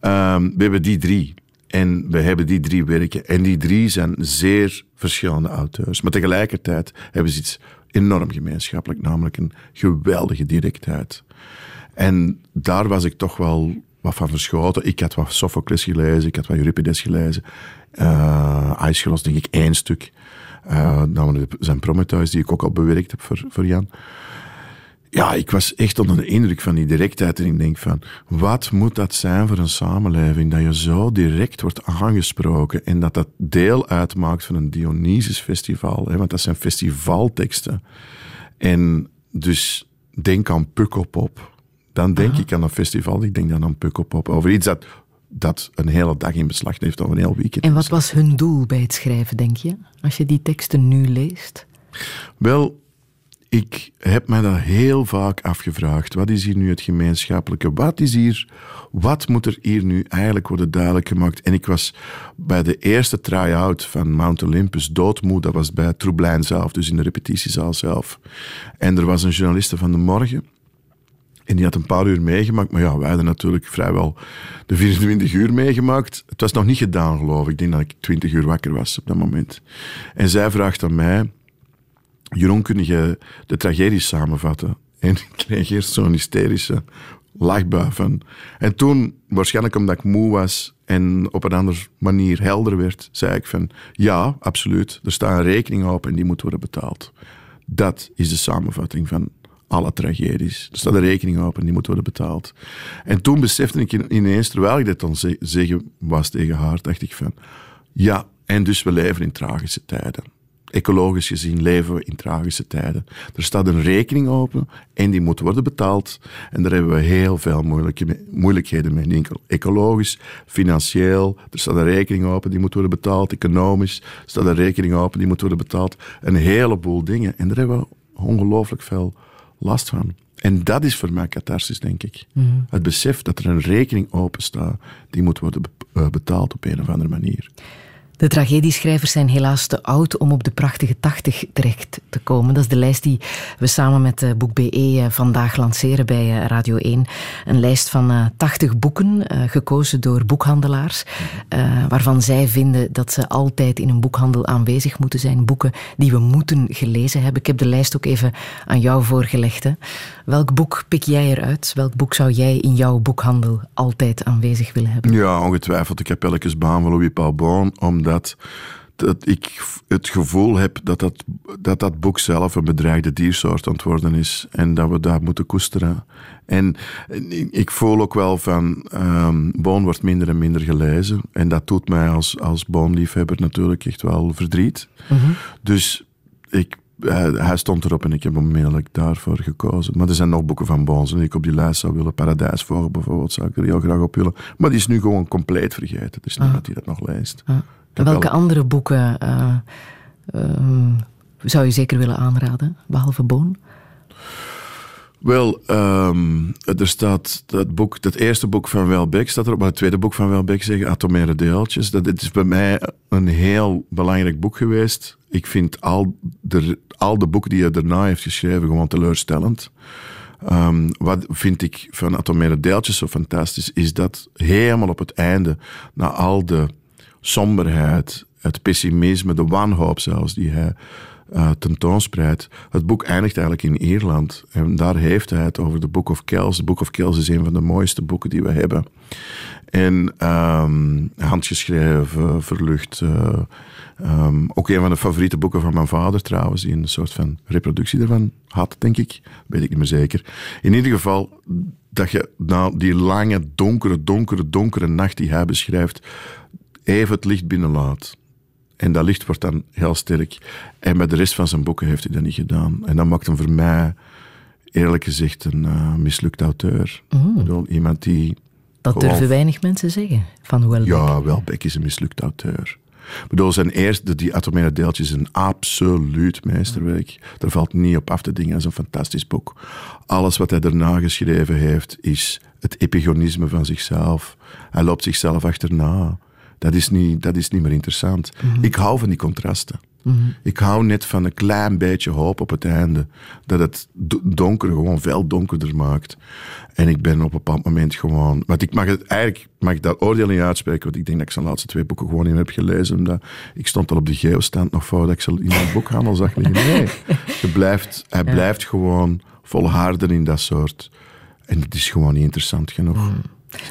Ehm, we hebben die drie. En we hebben die drie werken. En die drie zijn zeer verschillende auteurs. Maar tegelijkertijd hebben ze iets enorm gemeenschappelijk, namelijk een geweldige directheid. En daar was ik toch wel wat van verschoten. Ik had wat Sophocles gelezen, ik had wat Euripides gelezen. Uh, Aeschylus denk ik één stuk. Uh, namelijk zijn Prometheus, die ik ook al bewerkt heb voor, voor Jan. Ja, ik was echt onder de indruk van die directheid. En ik denk van, wat moet dat zijn voor een samenleving? Dat je zo direct wordt aangesproken. En dat dat deel uitmaakt van een Dionysus-festival. Hè? Want dat zijn festivalteksten. En dus denk aan Pukkelpop. Dan denk ik aan een festival. Ik denk dan aan Pukkelpop. Over iets dat, dat een hele dag in beslag heeft. Of een heel weekend. En wat was hun doel bij het schrijven, denk je? Als je die teksten nu leest? Wel, ik heb mij dat heel vaak afgevraagd. Wat is hier nu het gemeenschappelijke? Wat is hier... Wat moet er hier nu eigenlijk worden duidelijk gemaakt? En ik was bij de eerste try-out van Mount Olympus doodmoe. Dat was bij Troublein zelf, dus in de repetitiezaal zelf. En er was een journaliste van de morgen. En die had een paar uur meegemaakt. Maar ja, wij hadden natuurlijk vrijwel de 24 uur meegemaakt. Het was nog niet gedaan, geloof ik. Ik denk dat ik 20 uur wakker was op dat moment. En zij vraagt aan mij... Jeroen, kun je de tragedie samenvatten? En ik kreeg eerst zo'n hysterische lachbui van. En toen, waarschijnlijk omdat ik moe was en op een andere manier helder werd, zei ik van... Ja, absoluut. Er staat een rekening op en die moet worden betaald. Dat is de samenvatting van alle tragedies. Er staat een rekening op en die moet worden betaald. En toen besefte ik ineens, terwijl ik dat dan ze- zeggen was tegen haar, dacht ik van... Ja, en dus we leven in tragische tijden. Ecologisch gezien leven we in tragische tijden. Er staat een rekening open en die moet worden betaald. En daar hebben we heel veel moeilijke, moeilijkheden mee. Niet enkel ecologisch, financieel. Er staat een rekening open, die moet worden betaald. Economisch er staat een rekening open, die moet worden betaald. Een heleboel dingen. En daar hebben we ongelooflijk veel last van. En dat is voor mij catharsis, denk ik. Het besef dat er een rekening open staat, die moet worden eh, betaald op een of andere manier. De tragedieschrijvers zijn helaas te oud om op de prachtige 80 terecht te komen. Dat is de lijst die we samen met eh, Boek BE eh, vandaag lanceren bij eh, Radio 1. Een lijst van eh, 80 boeken, gekozen door boekhandelaars, waarvan zij vinden dat ze altijd in een boekhandel aanwezig moeten zijn. Boeken die we moeten gelezen hebben. Ik heb de lijst ook even aan jou voorgelegd. Welk boek pik jij eruit? Welk boek zou jij in jouw boekhandel altijd aanwezig willen hebben? Ja, ongetwijfeld. Ik heb Elkes baan van Louis omdat dat ik het gevoel heb dat dat, dat dat boek zelf een bedreigde diersoort aan het worden is. En dat we dat moeten koesteren. En ik, voel ook wel van, ehm Boon wordt minder en minder gelezen. En dat doet mij als, als Boon-liefhebber natuurlijk echt wel verdriet. Dus ik, hij, hij stond erop en ik heb onmiddellijk daarvoor gekozen. Maar er zijn nog boeken van Boons die ik op die lijst zou willen. Paradijsvogel bijvoorbeeld zou ik er heel graag op willen. Maar die is nu gewoon compleet vergeten. Dus niemand die dat nog leest. Ah. Welke wel- andere boeken eh, ehm, zou je zeker willen aanraden, behalve Boon? Wel, ehm, er staat dat boek, dat eerste boek van Welbeck staat erop, maar het tweede boek van Welbeck zeggen, Atomaire deeltjes. Dat dit is bij mij een heel belangrijk boek geweest. Ik vind al de, al de boeken die hij daarna heeft geschreven gewoon teleurstellend. Ehm, wat vind ik van Atomaire deeltjes zo fantastisch, is dat helemaal op het einde, na al de somberheid, het pessimisme, de wanhoop zelfs, die hij eh, tentoonspreidt. Het boek eindigt eigenlijk in Ierland. En daar heeft hij het over de Book of Kells. De Book of Kells is een van de mooiste boeken die we hebben. En ehm, handgeschreven, verlucht. eh, ehm, ook een van de favoriete boeken van mijn vader trouwens, die een soort van reproductie daarvan had, denk ik. Weet ik niet meer zeker. In ieder geval, dat je na die lange, donkere, donkere, donkere nacht die hij beschrijft, even het licht binnenlaat. En dat licht wordt dan heel sterk. En bij de rest van zijn boeken heeft hij dat niet gedaan. En dat maakt hem voor mij, eerlijk gezegd, een eh, mislukt auteur. Ik bedoel, iemand die... Dat Gewoon- durven weinig mensen zeggen van Houellebecq. Ja, Welbeck is een mislukt auteur. Ik bedoel, zijn eerste, die atomaire deeltjes, is een absoluut meesterwerk. Daar valt niet op af te dingen. Dat is een fantastisch boek. Alles wat hij daarna geschreven heeft, is het epigonisme van zichzelf. Hij loopt zichzelf achterna. Dat is niet, dat is niet meer interessant. Ik hou van die contrasten. Ik hou net van een klein beetje hoop op het einde. Dat het do- donker gewoon veel donkerder maakt. En ik ben op een bepaald moment gewoon... Want ik mag het eigenlijk mag ik dat oordeel niet uitspreken. Want ik denk dat ik zijn laatste twee boeken gewoon niet heb gelezen. Omdat ik stond al op de geostand nog voordat ik ze in een boekhandel zag liggen. Nee, je blijft, hij blijft gewoon volharden in dat soort... En het is gewoon niet interessant genoeg.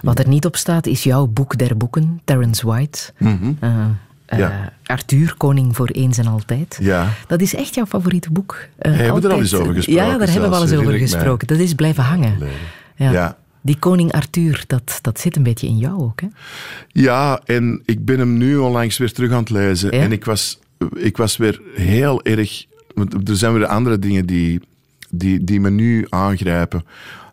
Wat er niet op staat is jouw boek der boeken, Terence White. Eh, eh, Mhm. Ja. Arthur, koning voor eens en altijd. Ja. Dat is echt jouw favoriete boek. Eh, Hebben we er al eens over gesproken Ja, daar hebben we al eens over mij. gesproken. Dat is blijven hangen. Ja. Ja. Die koning Arthur, dat, dat zit een beetje in jou ook. Hè? Ja, en ik ben hem nu onlangs weer terug aan het lezen. En ik was, ik was weer heel erg... Want er zijn weer andere dingen die, die, die me nu aangrijpen.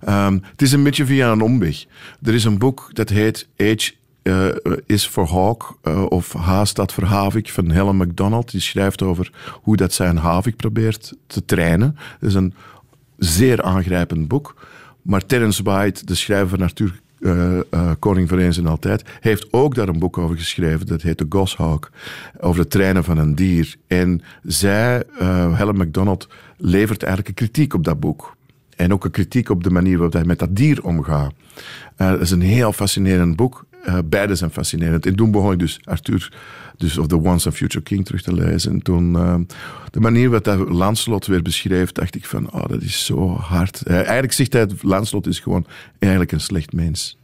Ehm, het is een beetje via een omweg. Er is een boek dat heet Age eh, is voor Hawk, eh, of H staat voor Havik, van Helen MacDonald. Die schrijft over hoe dat zij een havik probeert te trainen. Dat is een zeer aangrijpend boek. Maar Terence White, de schrijver van Arthur eh, eh, Koning voor Eens en Altijd, heeft ook daar een boek over geschreven. Dat heet The Goshawk. Over het trainen van een dier. En zij, eh, Helen MacDonald, levert eigenlijk een kritiek op dat boek. En ook een kritiek op de manier waarop hij met dat dier omgaat. Eh, Het is een heel fascinerend boek. Eh, beide zijn fascinerend. En toen begon ik dus Arthur, dus of The Once and Future King terug te lezen. En toen, eh, de manier waarop dat Lancelot weer beschreef, dacht ik van, oh, dat is zo hard. Eigenlijk zegt hij, Lancelot is gewoon eigenlijk een slecht mens.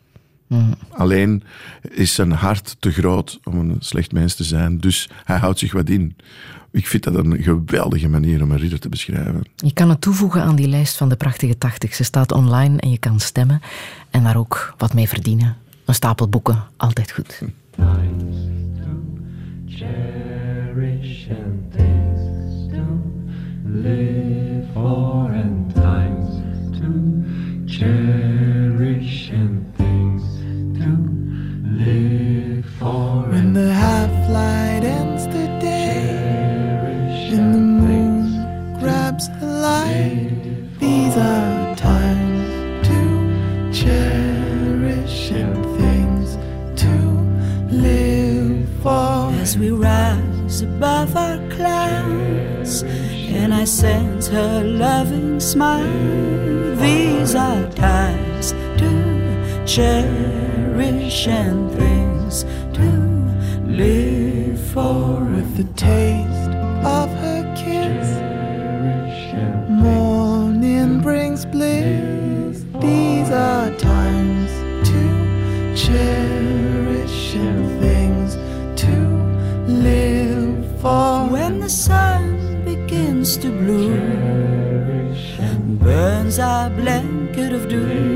Alleen is zijn hart te groot om een slecht mens te zijn. Dus hij houdt zich wat in. Ik vind dat een geweldige manier om een ridder te beschrijven. Je kan het toevoegen aan die lijst van de prachtige 80. Ze staat online en je kan stemmen en daar ook wat mee verdienen. Een stapel boeken, altijd goed. cherish and things to live for and times to cherish and things to live for and the are times to cherish and things to live for. As we rise above our clouds, and I sense her loving smile. These are times to cherish and things to live for. With the taste of her the sun begins to bloom, burns our blanket of doom.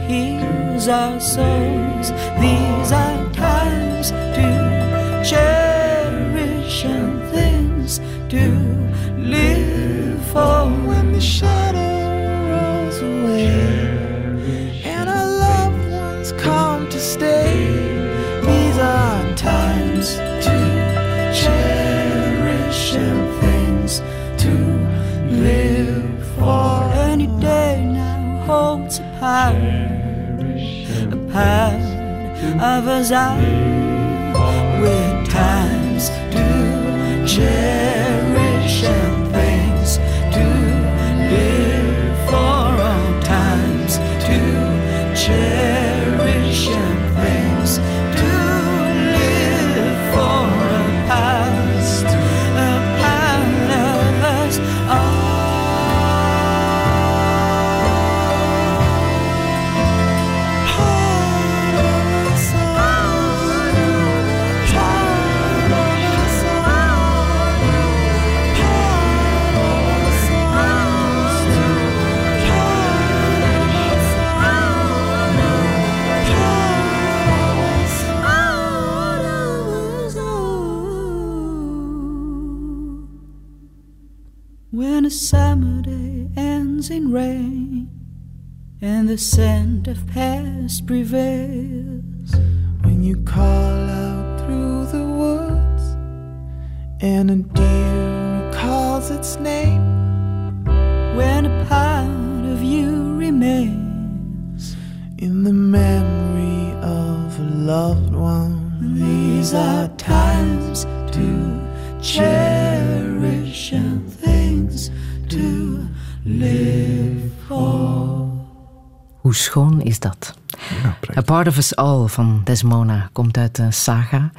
Heals our souls, these are of us all. With times to cherish When a summer day ends in rain and the scent of past prevails, When you call out through the woods and a deer calls its name, when a part of you remains, in the memory of a loved one, these are Hoe schoon is dat? A Part of Us All van Desmona komt uit de saga.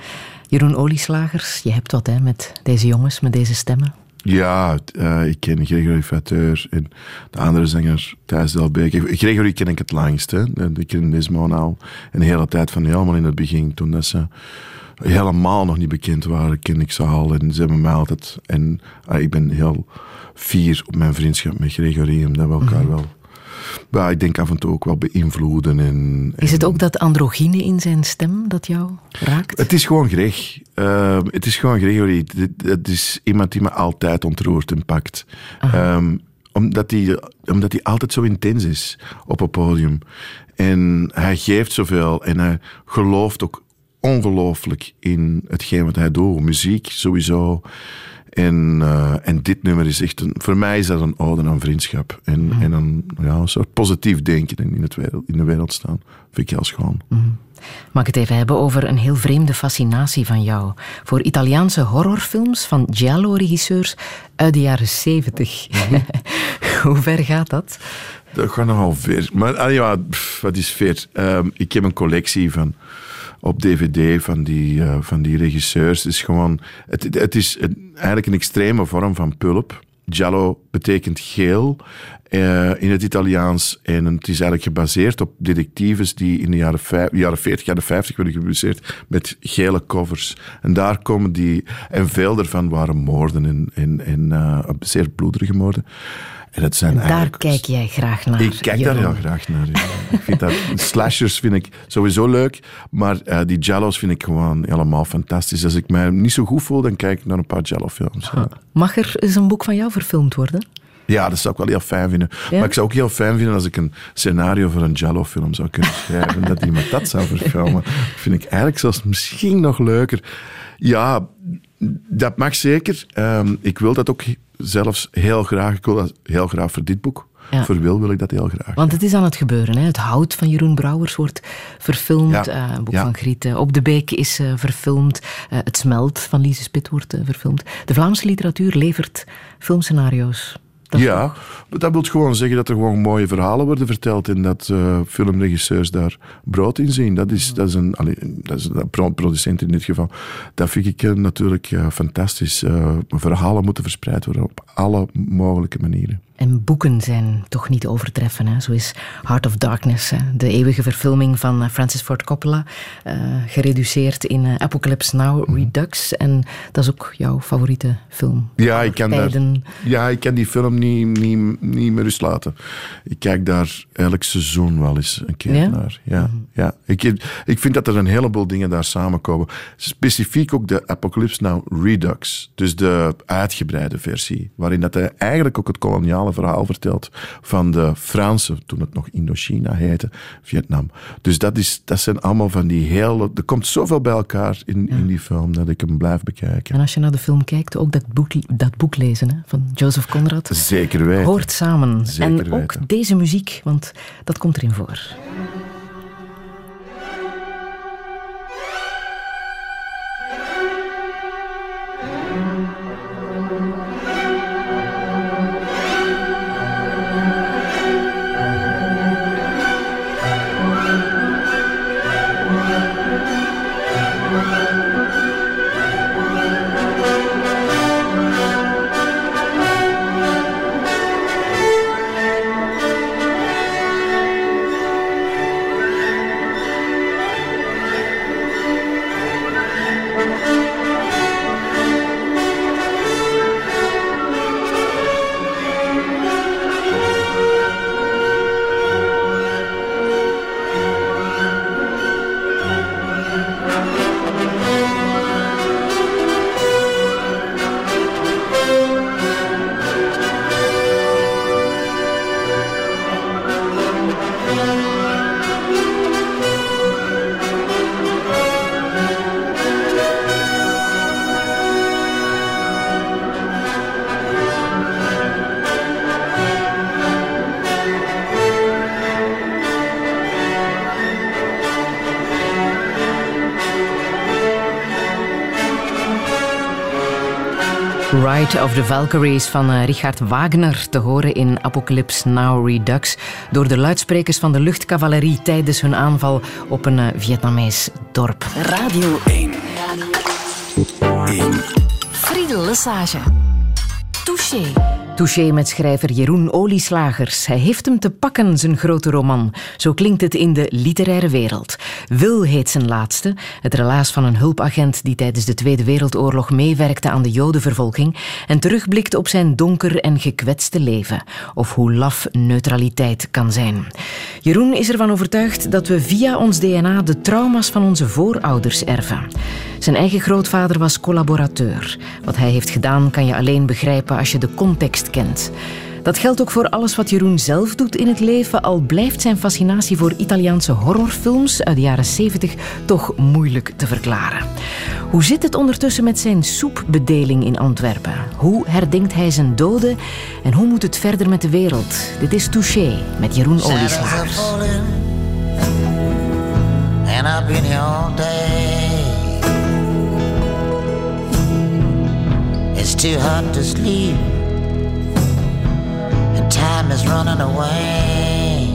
Jeroen Olieslagers, je hebt wat hè, met deze jongens, met deze stemmen. Ja, eh, ik ken Gregory Fateur en de andere zanger Thijs Delbeek. Gregory ken ik het langst. Hè. Ik ken Nismo al een hele tijd van helemaal in het begin. Toen dat ze helemaal nog niet bekend waren, ken ik ze al. En ze hebben mij altijd... En ah, ik ben heel fier op mijn vriendschap met Gregory. Omdat we elkaar Mhm. wel... Ja, ik denk af en toe ook wel beïnvloeden. En, Is het ook dat androgyne in zijn stem dat jou raakt? Het is gewoon Greg. Eh, het is gewoon Gregory. Het- Het is iemand die me altijd ontroert en pakt. Ehm, omdat hij omdat hij altijd zo intens is op een podium. En hij geeft zoveel en hij gelooft ook ongelooflijk in hetgeen wat hij doet. Muziek sowieso. En, eh, en dit nummer is echt een, voor mij is dat een ode aan vriendschap. En, en een, ja, een soort positief denken in, het wereld, in de wereld staan. Vind ik heel schoon. Mag ik het even hebben over een heel vreemde fascinatie van jou voor Italiaanse horrorfilms van giallo-regisseurs uit de jaren zeventig. Hoe ver gaat dat? Dat gaat nogal ver. Maar ah, ja, pff, wat is ver? Ehm, ik heb een collectie van op DVD van die, eh, van die regisseurs. Het is gewoon, het, het is eigenlijk een extreme vorm van pulp. Giallo betekent geel eh, in het Italiaans. En het is eigenlijk gebaseerd op detectives die in de jaren, jaren 40, jaren 50 werden gepubliceerd met gele covers. En daar komen die, en veel daarvan waren moorden en, en, en eh, zeer bloederige moorden. En zijn Daar eigenlijk kijk jij graag naar. ik kijk daar heel graag naar. ja. ik vind dat, slashers vind ik sowieso leuk, maar eh, die Jallo's vind ik gewoon helemaal fantastisch. Als ik mij niet zo goed voel, dan kijk ik naar een paar Jallo-films. Ja. Mag er eens een boek van jou verfilmd worden? Ja, dat zou ik wel heel fijn vinden. Ja? Maar ik zou ook heel fijn vinden als ik een scenario voor een Jallo-film zou kunnen schrijven. dat iemand dat zou verfilmen. Dat vind ik eigenlijk zelfs misschien nog leuker. Ja, dat mag zeker. Ehm, ik wil dat ook zelfs heel graag. Ik wil dat heel graag voor dit boek. Ja. Voor Wil wil ik dat heel graag. Want het is aan het gebeuren. Hè? Het hout van Jeroen Brouwers wordt verfilmd. Ja. Eh, een boek Ja. van Griet eh, Op de Beek is eh, verfilmd. Het Smelt van Lise Spit wordt verfilmd. De Vlaamse literatuur levert filmscenario's. Dat ja, maar dat wil gewoon zeggen dat er gewoon mooie verhalen worden verteld en dat eh, filmregisseurs daar brood in zien. Dat is, dat is een, allee, dat is een pro- producent in dit geval. Dat vind ik eh, natuurlijk eh, fantastisch. Verhalen moeten verspreid worden op alle mogelijke manieren. En boeken zijn toch niet overtreffen. Hè? Zo is Heart of Darkness, hè? de eeuwige verfilming van eh, Francis Ford Coppola, eh, gereduceerd in eh, Apocalypse Now Mhm. Redux. En dat is ook jouw favoriete film. Ja, ik kan, daar, ja, ik kan die film niet, niet, niet meer rust laten. Ik kijk daar elk seizoen wel eens een keer Ja? naar. Ja, ja. Ik, ik vind dat er een heleboel dingen daar samenkomen. Specifiek ook de Apocalypse Now Redux. Dus de uitgebreide versie. Waarin dat hij eigenlijk ook het koloniale verhaal vertelt van de Fransen, toen het nog Indochina heette, Vietnam. Dus dat, is, dat zijn allemaal van die hele... Er komt zoveel bij elkaar in, in die film dat ik hem blijf bekijken. En als je naar de film kijkt, ook dat boek, dat boek lezen hè, van Joseph Conrad. Zeker weten. Hoort samen. Zeker en ook deze muziek, want dat komt erin voor. Of the Valkyries van eh, Richard Wagner te horen in Apocalypse Now Redux door de luidsprekers van de luchtcavalerie tijdens hun aanval op een eh, Vietnamees dorp. Radio 1. Friedel Lesage. Touché. Touché met schrijver Jeroen Olieslagers. Hij heeft hem te pakken, zijn grote roman. Zo klinkt het in de literaire wereld. Wil heet zijn laatste. Het relaas van een hulpagent die tijdens de Tweede Wereldoorlog meewerkte aan de Jodenvervolging en terugblikt op zijn donker en gekwetste leven. Of hoe laf neutraliteit kan zijn. Jeroen is ervan overtuigd dat we via ons DNA de trauma's van onze voorouders erven. Zijn eigen grootvader was collaborateur. Wat hij heeft gedaan kan je alleen begrijpen als je de context kent. Dat geldt ook voor alles wat Jeroen zelf doet in het leven, al blijft zijn fascinatie voor Italiaanse horrorfilms uit de jaren 70 toch moeilijk te verklaren. Hoe zit het ondertussen met zijn soepbedeling in Antwerpen? Hoe herdenkt hij zijn doden? En hoe moet het verder met de wereld? Dit is Touché met Jeroen Shadows are Olieslagers. falling, and I've been here all day. It's too hot to sleep, time is running away.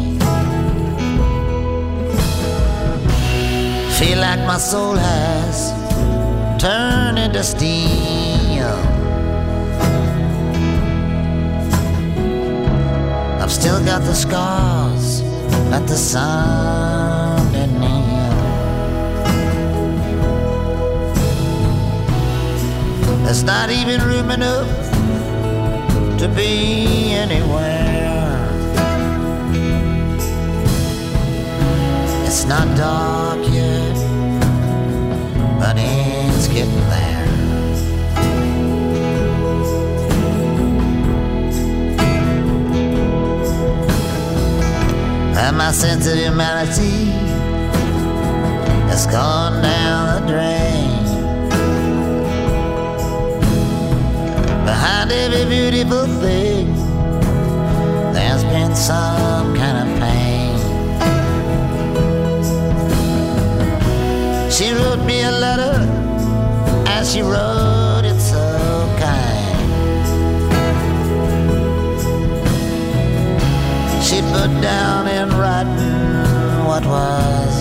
Feel like my soul has turned into steel. I've still got the scars that the sun didn't heal. There's not even room enough to be anywhere. It's not dark yet, but it's getting there. And my sense of humanity has gone down the drain. Behind every beautiful thing, there's been some kind of pain. She wrote me a letter, and she wrote it so kind. She put down in writing what was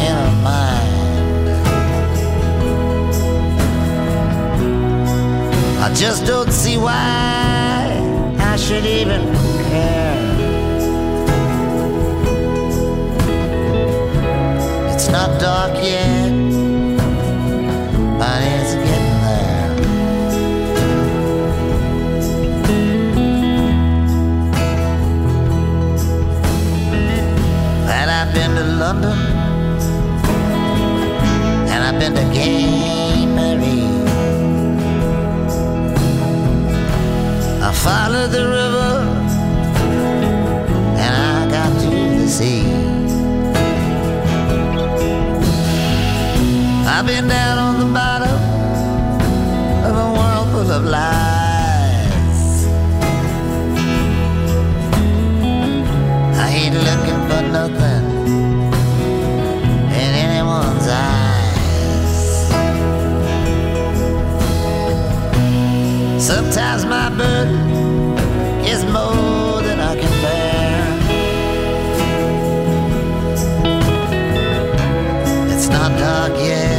in her mind. I just don't see why I should even care. It's not dark yet, but it's getting there. And I've been to London, and I've been to Gay followed the river, and I got to the sea. I've been down on the bottom of a world full of lies. I ain't looking for nothing in anyone's eyes. Sometimes my burden dark yet,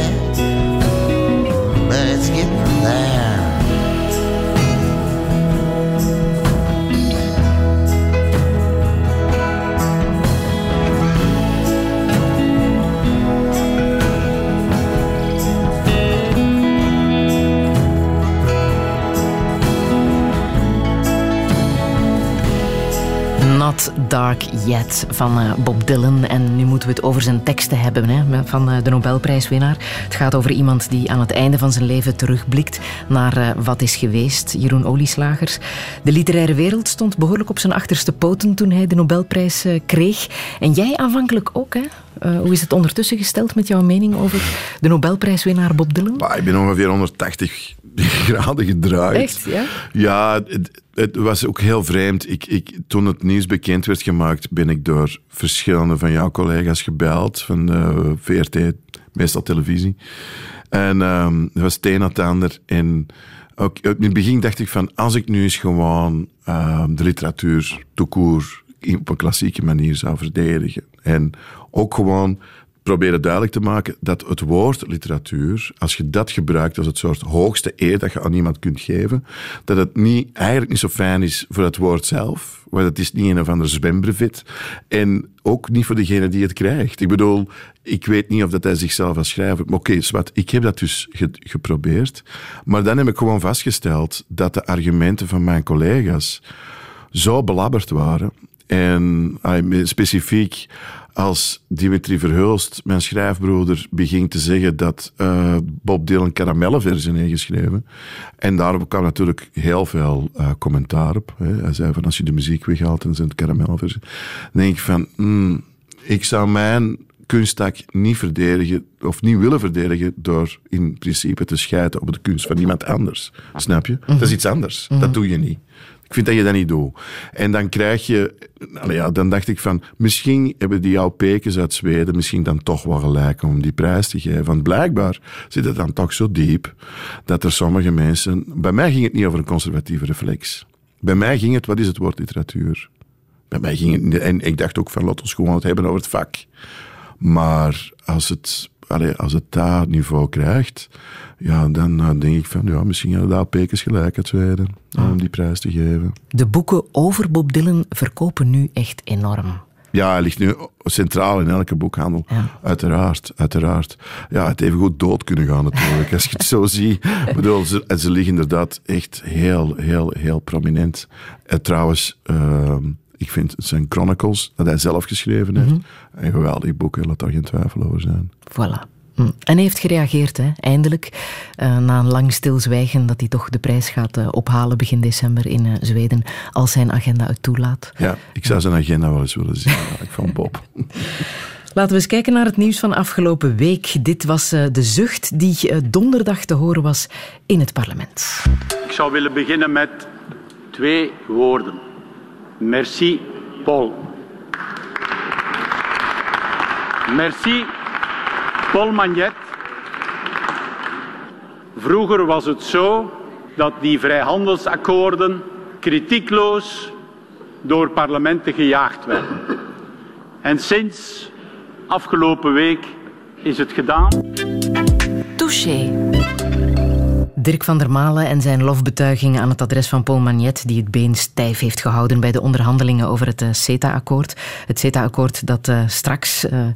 Dark Yet van eh, Bob Dylan. En nu moeten we het over zijn teksten hebben hè, van eh, de Nobelprijswinnaar. Het gaat over iemand die aan het einde van zijn leven terugblikt naar eh, wat is geweest. Jeroen Olieslagers. De literaire wereld stond behoorlijk op zijn achterste poten toen hij de Nobelprijs kreeg. En jij aanvankelijk ook, hè? Eh, hoe is het ondertussen gesteld met jouw mening over de Nobelprijswinnaar Bob Dylan? Maar ik ben ongeveer 180 graden gedraaid. Echt, ja? Ja, het, het was ook heel vreemd. Ik, ik, toen het nieuws bekend werd gemaakt, ben ik door verschillende van jouw collega's gebeld, van de VRT, meestal televisie. En ehm dat was het een het ander. En ook, in het begin dacht ik van, als ik nu eens gewoon ehm, de literatuur, court, op een klassieke manier zou verdedigen. En ook gewoon proberen duidelijk te maken dat het woord literatuur, als je dat gebruikt als het soort hoogste eer dat je aan iemand kunt geven, dat het niet, eigenlijk niet zo fijn is voor het woord zelf, want het is niet een of ander zwembrevet, en ook niet voor degene die het krijgt. Ik bedoel, ik weet niet of dat hij zichzelf als schrijver... Oké, zwart, ik heb dat dus ge- geprobeerd. Maar dan heb ik gewoon vastgesteld dat de argumenten van mijn collega's zo belabberd waren. En specifiek als Dimitri Verhulst, mijn schrijfbroeder, beging te zeggen dat eh, Bob Dylan karamellenversen heeft geschreven. En daarop kwam natuurlijk heel veel eh, commentaar op. Hè. Hij zei van als je de muziek weghaalt, dan zijn het karamellenversen. Dan denk ik van, hmm, ik zou mijn kunsttak niet verdedigen, of niet willen verdedigen, door in principe te schijten op de kunst van iemand anders. Snap je? Dat is iets anders. Dat doe je niet. Vind dat je dat niet doet. En dan krijg je... allee ja, dan dacht ik van... Misschien hebben die jouw pekens uit Zweden misschien dan toch wel gelijk om die prijs te geven. Want blijkbaar zit het dan toch zo diep dat er sommige mensen... Bij mij ging het niet over een conservatieve reflex. Bij mij ging het... Wat is het woord literatuur? Bij mij ging het... En ik dacht ook van, laten we gewoon het hebben over het vak. Maar als het, allee, als het dat niveau krijgt, ja, dan eh, denk ik van, ja, misschien hadden daar pekens gelijk uit Zweden om die prijs te geven. De boeken over Bob Dylan verkopen nu echt enorm. Ja, hij ligt nu centraal in elke boekhandel. Uiteraard, uiteraard. Ja, het even goed dood kunnen gaan natuurlijk, als je het zo ziet. Ik bedoel, ze, en ze liggen inderdaad echt heel, heel, heel prominent. En trouwens, ehm, ik vind het zijn Chronicles, dat hij zelf geschreven heeft. Een geweldig boek, laat daar geen twijfel over zijn. Voilà. Hm. En hij heeft gereageerd, hè, eindelijk. eh, na een lang stilzwijgen dat hij toch de prijs gaat eh, ophalen begin december in eh, Zweden, als zijn agenda het toelaat. Ja, ik zou zijn agenda wel eens willen zien, eigenlijk, van Bob. Laten we eens kijken naar het nieuws van afgelopen week. Dit was eh, de zucht die donderdag te horen was in het parlement. Ik zou willen beginnen met twee woorden. Merci, Paul. Merci, Paul Magnet. Vroeger was het zo dat die vrijhandelsakkoorden kritiekloos door parlementen gejaagd werden. En sinds afgelopen week is het gedaan. Touché. Dirk van der Malen en zijn lofbetuiging aan het adres van Paul Magnet, die het been stijf heeft gehouden bij de onderhandelingen over het eh, CETA-akkoord. Het CETA-akkoord dat eh, straks eh,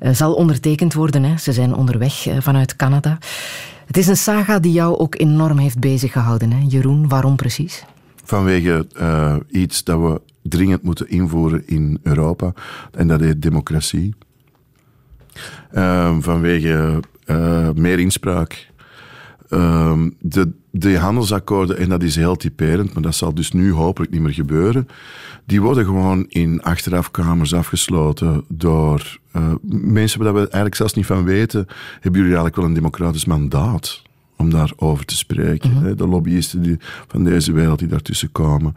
zal ondertekend worden. Hè. Ze zijn onderweg vanuit Canada. Het is een saga die jou ook enorm heeft bezig gehouden. Hè. Jeroen, waarom precies? Vanwege iets dat we dringend moeten invoeren in Europa. En dat heet democratie. Ehm, vanwege meer inspraak. Ehm, de, de handelsakkoorden, en dat is heel typerend, maar dat zal dus nu hopelijk niet meer gebeuren, die worden gewoon in achterafkamers afgesloten door eh, mensen waar we eigenlijk zelfs niet van weten, hebben jullie eigenlijk wel een democratisch mandaat om daarover te spreken. hè? De lobbyisten die, van deze wereld die daartussen komen.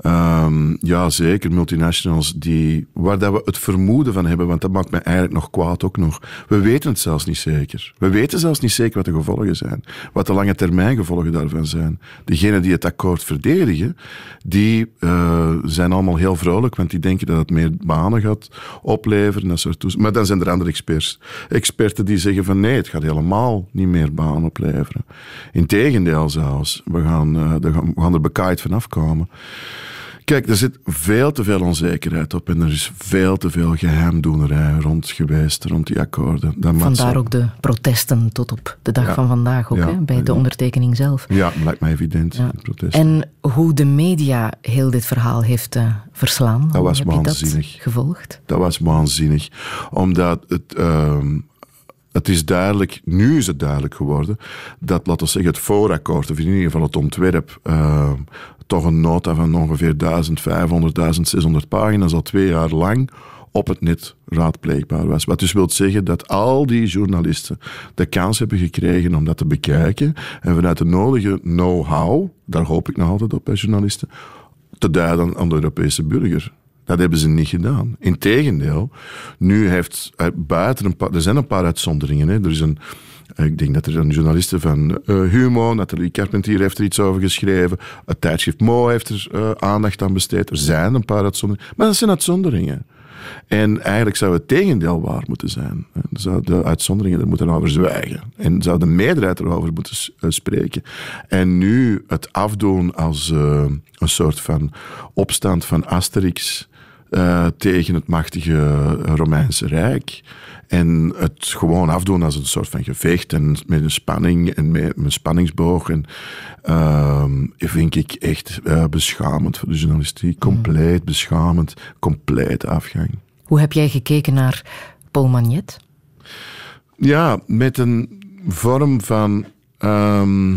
Ehm, ja, zeker. Multinationals die, waar dat we het vermoeden van hebben, want dat maakt mij eigenlijk nog kwaad ook nog. We weten het zelfs niet zeker. We weten zelfs niet zeker wat de gevolgen zijn. Wat de lange termijn gevolgen daarvan zijn. Degenen die het akkoord verdedigen, die eh, zijn allemaal heel vrolijk, want die denken dat het meer banen gaat opleveren. Dat soort maar dan zijn er andere experts. Experten die zeggen van nee, het gaat helemaal niet meer banen opleveren. Integendeel zelfs. We gaan, eh, er we gaan er bekaaid vanaf komen. Kijk, er zit veel te veel onzekerheid op en er is veel te veel geheimdoenerij rond geweest, rond die akkoorden. Dat Vandaar zo- ook de protesten tot op de dag Ja. van vandaag ook, Ja. hè, bij de ondertekening zelf. Ja, lijkt mij evident, Ja. En hoe de media heel dit verhaal heeft eh, verslaan. Dat was heb je waanzinnig. dat gevolgd? Dat was waanzinnig. Omdat het, ehm, het is duidelijk, nu is het duidelijk geworden, dat, laten we zeggen, het voorakkoord, of in ieder geval het ontwerp, ehm, toch een nota van ongeveer 1500, 1600 pagina's al twee jaar lang op het net raadpleegbaar was. Wat dus wil zeggen dat al die journalisten de kans hebben gekregen om dat te bekijken en vanuit de nodige know-how, daar hoop ik nog altijd op bij journalisten, te duiden aan de Europese burger. Dat hebben ze niet gedaan. Integendeel, nu heeft er buiten een paar, er zijn een paar uitzonderingen. Hè. Er is een, ik denk dat er een journaliste van eh, Humo, Nathalie Carpentier heeft er iets over geschreven. Het tijdschrift Mo heeft er eh, aandacht aan besteed. Er zijn een paar uitzonderingen. Maar dat zijn uitzonderingen. En eigenlijk zou het tegendeel waar moeten zijn. De uitzonderingen er moeten over zwijgen. En zou de meerderheid erover moeten eh, spreken. En nu het afdoen als eh, een soort van opstand van Asterix eh, tegen het machtige Romeinse Rijk. En het gewoon afdoen als een soort van gevecht en met een spanning en met een spanningsboog. En, ehm, vind ik echt eh, beschamend voor de journalistiek. Compleet beschamend, complete afgang. Hoe heb jij gekeken naar Paul Magnet? Ja, met een vorm van ehm,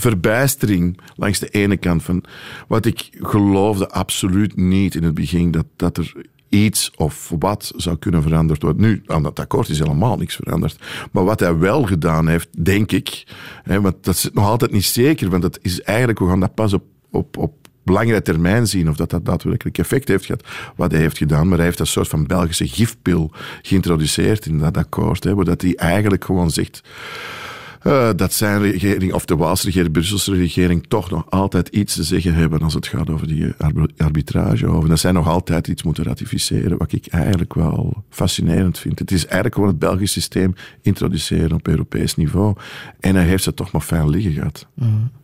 verbijstering langs de ene kant. Van wat ik geloofde absoluut niet in het begin, dat, dat er iets of wat zou kunnen veranderd worden. Nu, aan dat akkoord is helemaal niks veranderd. Maar wat hij wel gedaan heeft, denk ik, hè, want dat is nog altijd niet zeker, want dat is eigenlijk, we gaan dat pas op, op, op langere termijn zien of dat dat daadwerkelijk effect heeft gehad, wat hij heeft gedaan. Maar hij heeft een soort van Belgische gifpil geïntroduceerd in dat akkoord, hè, waar dat hij eigenlijk gewoon zegt eh, dat zijn regering, of de Waalse regering, de Brusselse regering, toch nog altijd iets te zeggen hebben als het gaat over die arbi- arbitrage. Of dat zij nog altijd iets moeten ratificeren, wat ik eigenlijk wel fascinerend vind. Het is eigenlijk gewoon het Belgisch systeem introduceren op Europees niveau. En hij heeft ze toch nog fijn liggen gehad.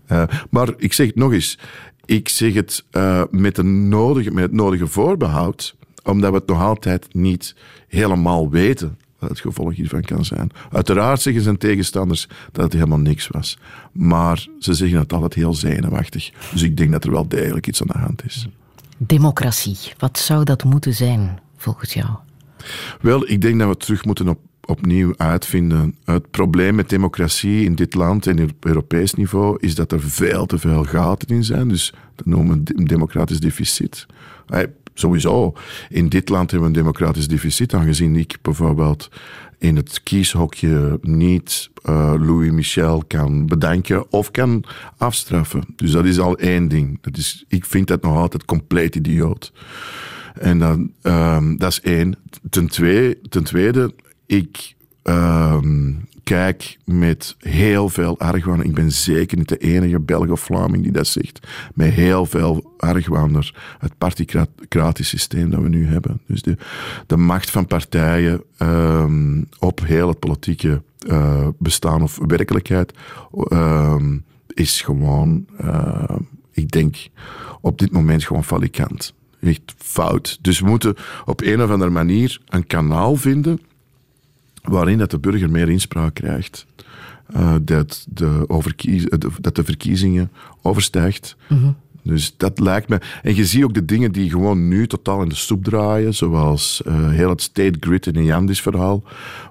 Eh, maar ik zeg het nog eens, ik zeg het eh, met, de nodige, met het nodige voorbehoud, omdat we het nog altijd niet helemaal weten wat het gevolg hiervan kan zijn. Uiteraard zeggen zijn tegenstanders dat het helemaal niks was. Maar ze zeggen het altijd heel zenuwachtig. Dus ik denk dat er wel degelijk iets aan de hand is. Democratie, wat zou dat moeten zijn volgens jou? Wel, ik denk dat we terug moeten op, opnieuw uitvinden. Het probleem met democratie in dit land en op Europees niveau is dat er veel te veel gaten in zijn. Dus dat noemen we een democratisch deficit. Sowieso, in dit land hebben we een democratisch deficit, aangezien ik bijvoorbeeld in het kieshokje niet eh, Louis Michel kan bedanken of kan afstraffen. Dus dat is al één ding. Dat is, ik vind dat nog altijd compleet idioot. En dan, ehm, dat is één. Ten, twee, ten tweede, ik ehm, kijk met heel veel argwaan. Ik ben zeker niet de enige Belg of Vlaming die dat zegt. Met heel veel argwaan naar het particratisch systeem dat we nu hebben. Dus de, de macht van partijen ehm, op heel het politieke eh, bestaan of werkelijkheid ehm, is gewoon, eh, ik denk, op dit moment gewoon falikant. Echt fout. Dus we moeten op een of andere manier een kanaal vinden waarin dat de burger meer inspraak krijgt. Eh, dat, eh, de- dat de verkiezingen overstijgt. Dus dat lijkt me. En je ziet ook de dingen die gewoon nu totaal in de soep draaien, zoals eh, heel het state grid in een Jandis verhaal,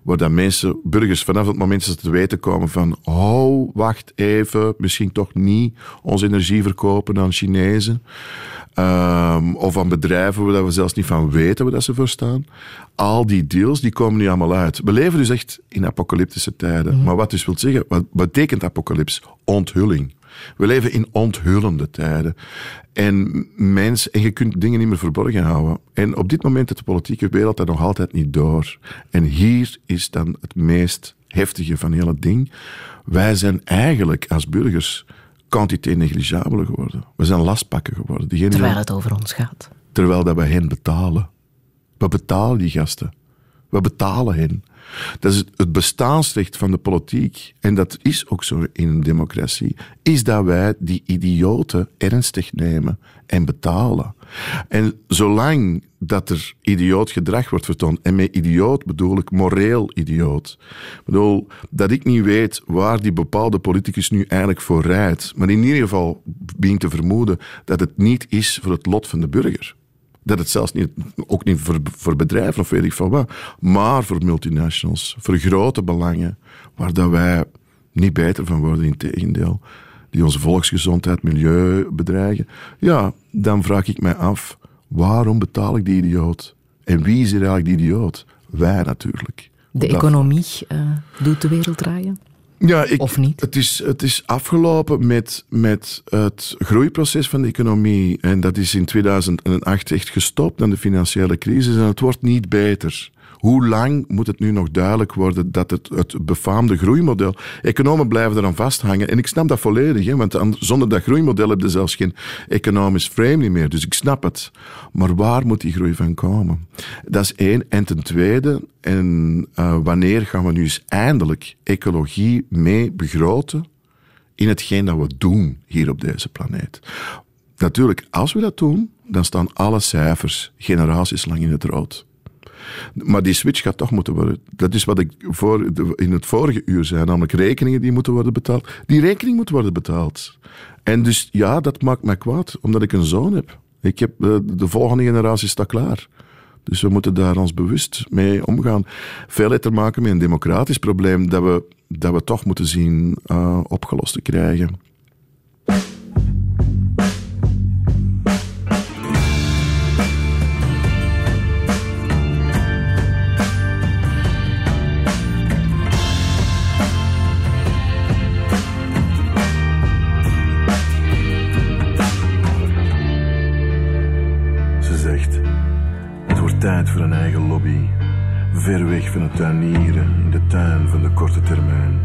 waar dat mensen, burgers, vanaf het moment dat ze te weten komen van, oh, wacht even, misschien toch niet onze energie verkopen aan Chinezen. Ehm, of aan bedrijven waar we zelfs niet van weten waar dat ze voor staan. Al die deals die komen nu allemaal uit. We leven dus echt in apocalyptische tijden. Maar wat dus wil zeggen, wat betekent apocalyps? Onthulling. We leven in onthullende tijden. En, mens, en je kunt dingen niet meer verborgen houden. En op dit moment heeft de politieke wereld dat nog altijd niet door. En hier is dan het meest heftige van heel het ding. Wij zijn eigenlijk als burgers quantité negligiabele geworden. We zijn lastpakken geworden. Diegene die- Terwijl het over ons gaat. terwijl dat we hen betalen. We betalen die gasten. We betalen hen. Dat is het bestaansrecht van de politiek. En dat is ook zo in een democratie. Is dat wij die idioten ernstig nemen en betalen. En zolang dat er idioot gedrag wordt vertoond, en met idioot bedoel ik moreel idioot. Ik bedoel, dat ik niet weet waar die bepaalde politicus nu eigenlijk voor rijdt. Maar in ieder geval begin te vermoeden dat het niet is voor het lot van de burger. Dat het zelfs niet, ook niet voor, voor bedrijven of weet ik veel wat, maar voor multinationals, voor grote belangen, waar dat wij niet beter van worden, in tegendeel, die onze volksgezondheid, milieu bedreigen. Ja, dan vraag ik mij af, waarom betaal ik die idioot? En wie is hier eigenlijk die idioot? Wij natuurlijk. De economie eh, doet de wereld draaien. Ja, ik, Of niet? Het is, het is afgelopen met, met het groeiproces van de economie. En dat is in 2008 echt gestopt aan de financiële crisis. En het wordt niet beter. Hoe lang moet het nu nog duidelijk worden dat het, het befaamde groeimodel... Economen blijven eraan vasthangen. En ik snap dat volledig, hè, want an- zonder dat groeimodel heb je zelfs geen economisch frame meer. Dus ik snap het. Maar waar moet die groei van komen? Dat is één. En ten tweede, en, eh, wanneer gaan we nu eens eindelijk ecologie mee begroten in hetgeen dat we doen hier op deze planeet? Natuurlijk, als we dat doen, dan staan alle cijfers generaties lang in het rood. Maar die switch gaat toch moeten worden. Dat is wat ik voor, in het vorige uur zei, namelijk rekeningen die moeten worden betaald. Die rekening moet worden betaald. En dus ja, dat maakt mij kwaad, omdat ik een zoon heb. Ik heb eh, de volgende generatie staat klaar. Dus we moeten daar ons bewust mee omgaan. Veel heeft te maken met een democratisch probleem dat we, dat we toch moeten zien eh, opgelost te krijgen. Ver weg van het tuinieren in de tuin van de korte termijn.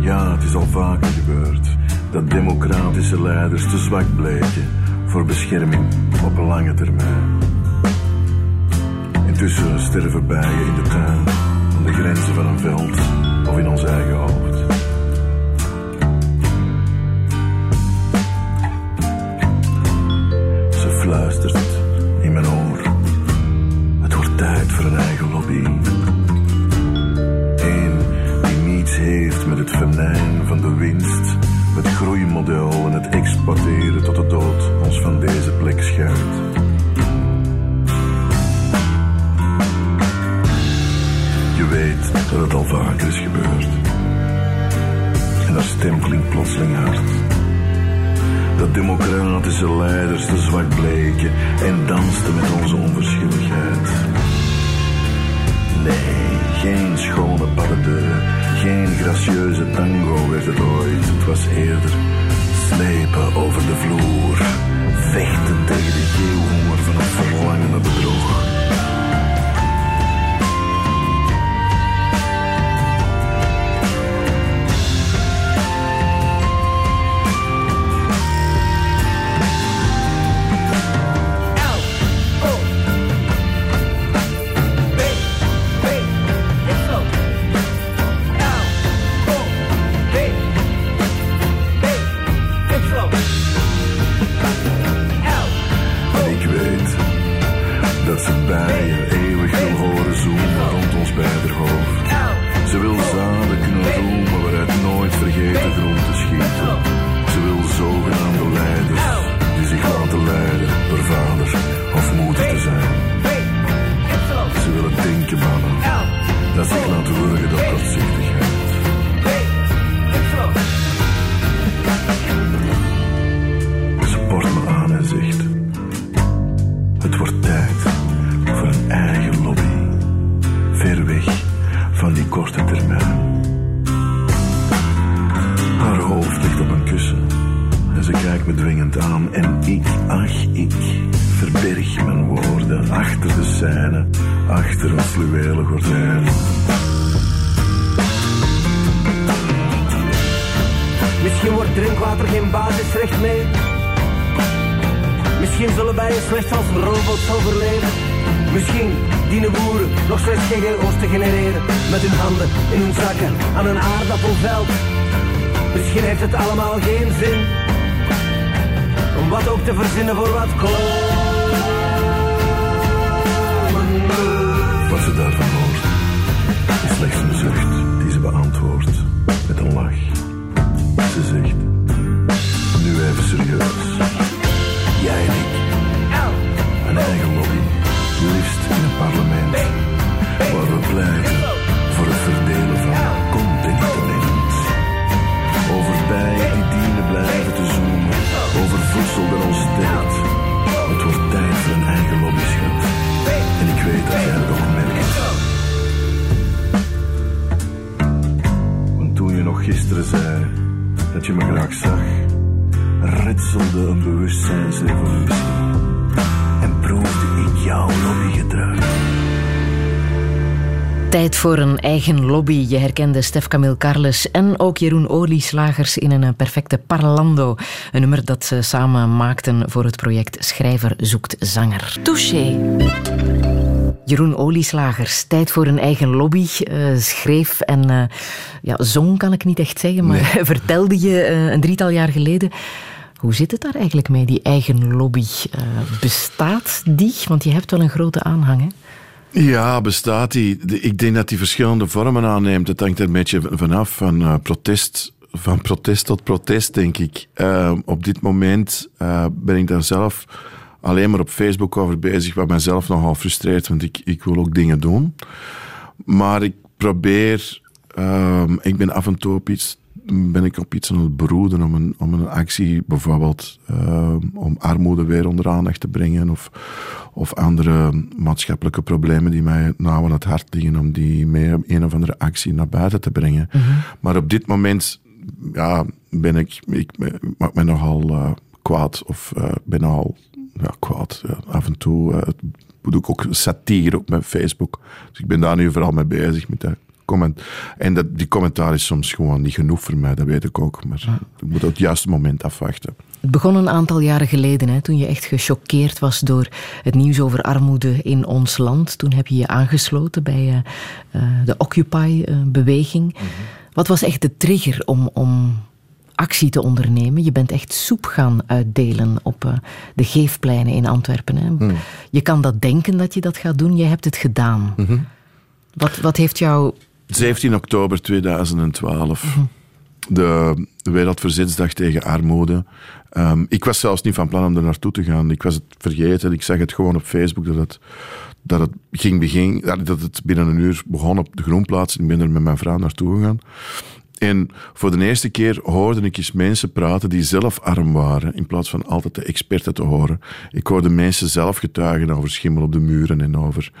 Ja, het is al vaker gebeurd dat democratische leiders te zwak bleken voor bescherming op lange termijn. Intussen sterven bijen in de tuin aan de grenzen van een veld of in ons eigen hoofd. Tijd voor een eigen lobby. Eén die niets heeft met het venijn van de winst, het groeimodel en het exploiteren tot de dood ons van deze plek schuift. Je weet dat het al vaker is gebeurd. En dat klinkt plotseling hard dat democratische leiders te zwak bleken en dansten met onze onverschilligheid. Nee, geen schone paddendeur, geen gracieuze tango werd het ooit. Het was eerder slepen over de vloer, vechten tegen de geeuwhonger van het verlangende bedrog. Lobby. Je herkende Stef Camille Carles en ook Jeroen Olieslagers in een eh, perfecte Parlando. Een nummer dat ze samen maakten voor het project Schrijver zoekt zanger. Touché. Jeroen Olieslagers, tijd voor een eigen lobby. eh, schreef en eh, ja, zong kan ik niet echt zeggen, maar vertelde je een drietal jaar geleden. Hoe zit het daar eigenlijk mee, die eigen lobby? Bestaat die? Want je hebt wel een grote aanhang, hè? Ja, bestaat die. Ik denk dat die verschillende vormen aanneemt. Het hangt er een beetje vanaf van eh, protest. Van protest tot protest, denk ik. Eh, op dit moment eh, ben ik daar zelf alleen maar op Facebook over bezig, wat mijzelf nogal frustreert, want ik, ik wil ook dingen doen. Maar ik probeer, ehm, ik ben af en toe op iets, ben ik op iets aan het broeden om een, om een actie, bijvoorbeeld ehm, om armoede weer onder aandacht te brengen of, of andere maatschappelijke problemen die mij nauw aan het hart liggen, om die met een of andere actie naar buiten te brengen. Maar op dit moment ja, ben ik, ik maak me nogal eh, kwaad of eh, ben nogal ja, kwaad. Ja, af en toe eh, doe ik ook satire op mijn Facebook. Dus ik ben daar nu vooral mee bezig met dat comment. En dat, die commentaar is soms gewoon niet genoeg voor mij, dat weet ik ook. Maar ik moet op het juiste moment afwachten. Het begon een aantal jaren geleden, hè, toen je echt gechoqueerd was door het nieuws over armoede in ons land. Toen heb je je aangesloten bij eh, eh, de Occupy-beweging. Wat was echt de trigger om, om actie te ondernemen? Je bent echt soep gaan uitdelen op eh, de geefpleinen in Antwerpen. Hè. Je kan dat denken dat je dat gaat doen, je hebt het gedaan. Wat, wat heeft jou 17 oktober 2012. De, Wereldverzetsdag tegen armoede. Ehm, ik was zelfs niet van plan om er naartoe te gaan. Ik was het vergeten. Ik zag het gewoon op Facebook dat het, dat het, ging begin, dat het binnen een uur begon op de Groenplaats. Ik ben er met mijn vrouw naartoe gegaan. En voor de eerste keer hoorde ik eens mensen praten die zelf arm waren, in plaats van altijd de experten te horen. Ik hoorde mensen zelf getuigen over schimmel op de muren en over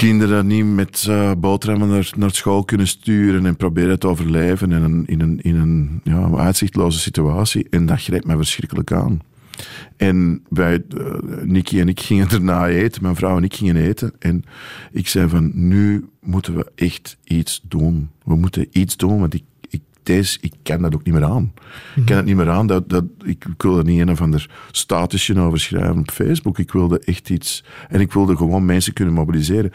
kinderen niet met eh boterhammen naar, naar school kunnen sturen en proberen te overleven in een, in een, in een ja, uitzichtloze situatie. En dat grijpt mij verschrikkelijk aan. En wij, eh, Nicky en ik gingen erna eten, mijn vrouw en ik gingen eten. En ik zei van, nu moeten we echt iets doen. We moeten iets doen, want ik, deze, ik kan dat ook niet meer aan. Ik kan het niet meer aan. Dat, dat, ik, ik wilde niet een of ander statusje over schrijven op Facebook. Ik wilde echt iets... En ik wilde gewoon mensen kunnen mobiliseren.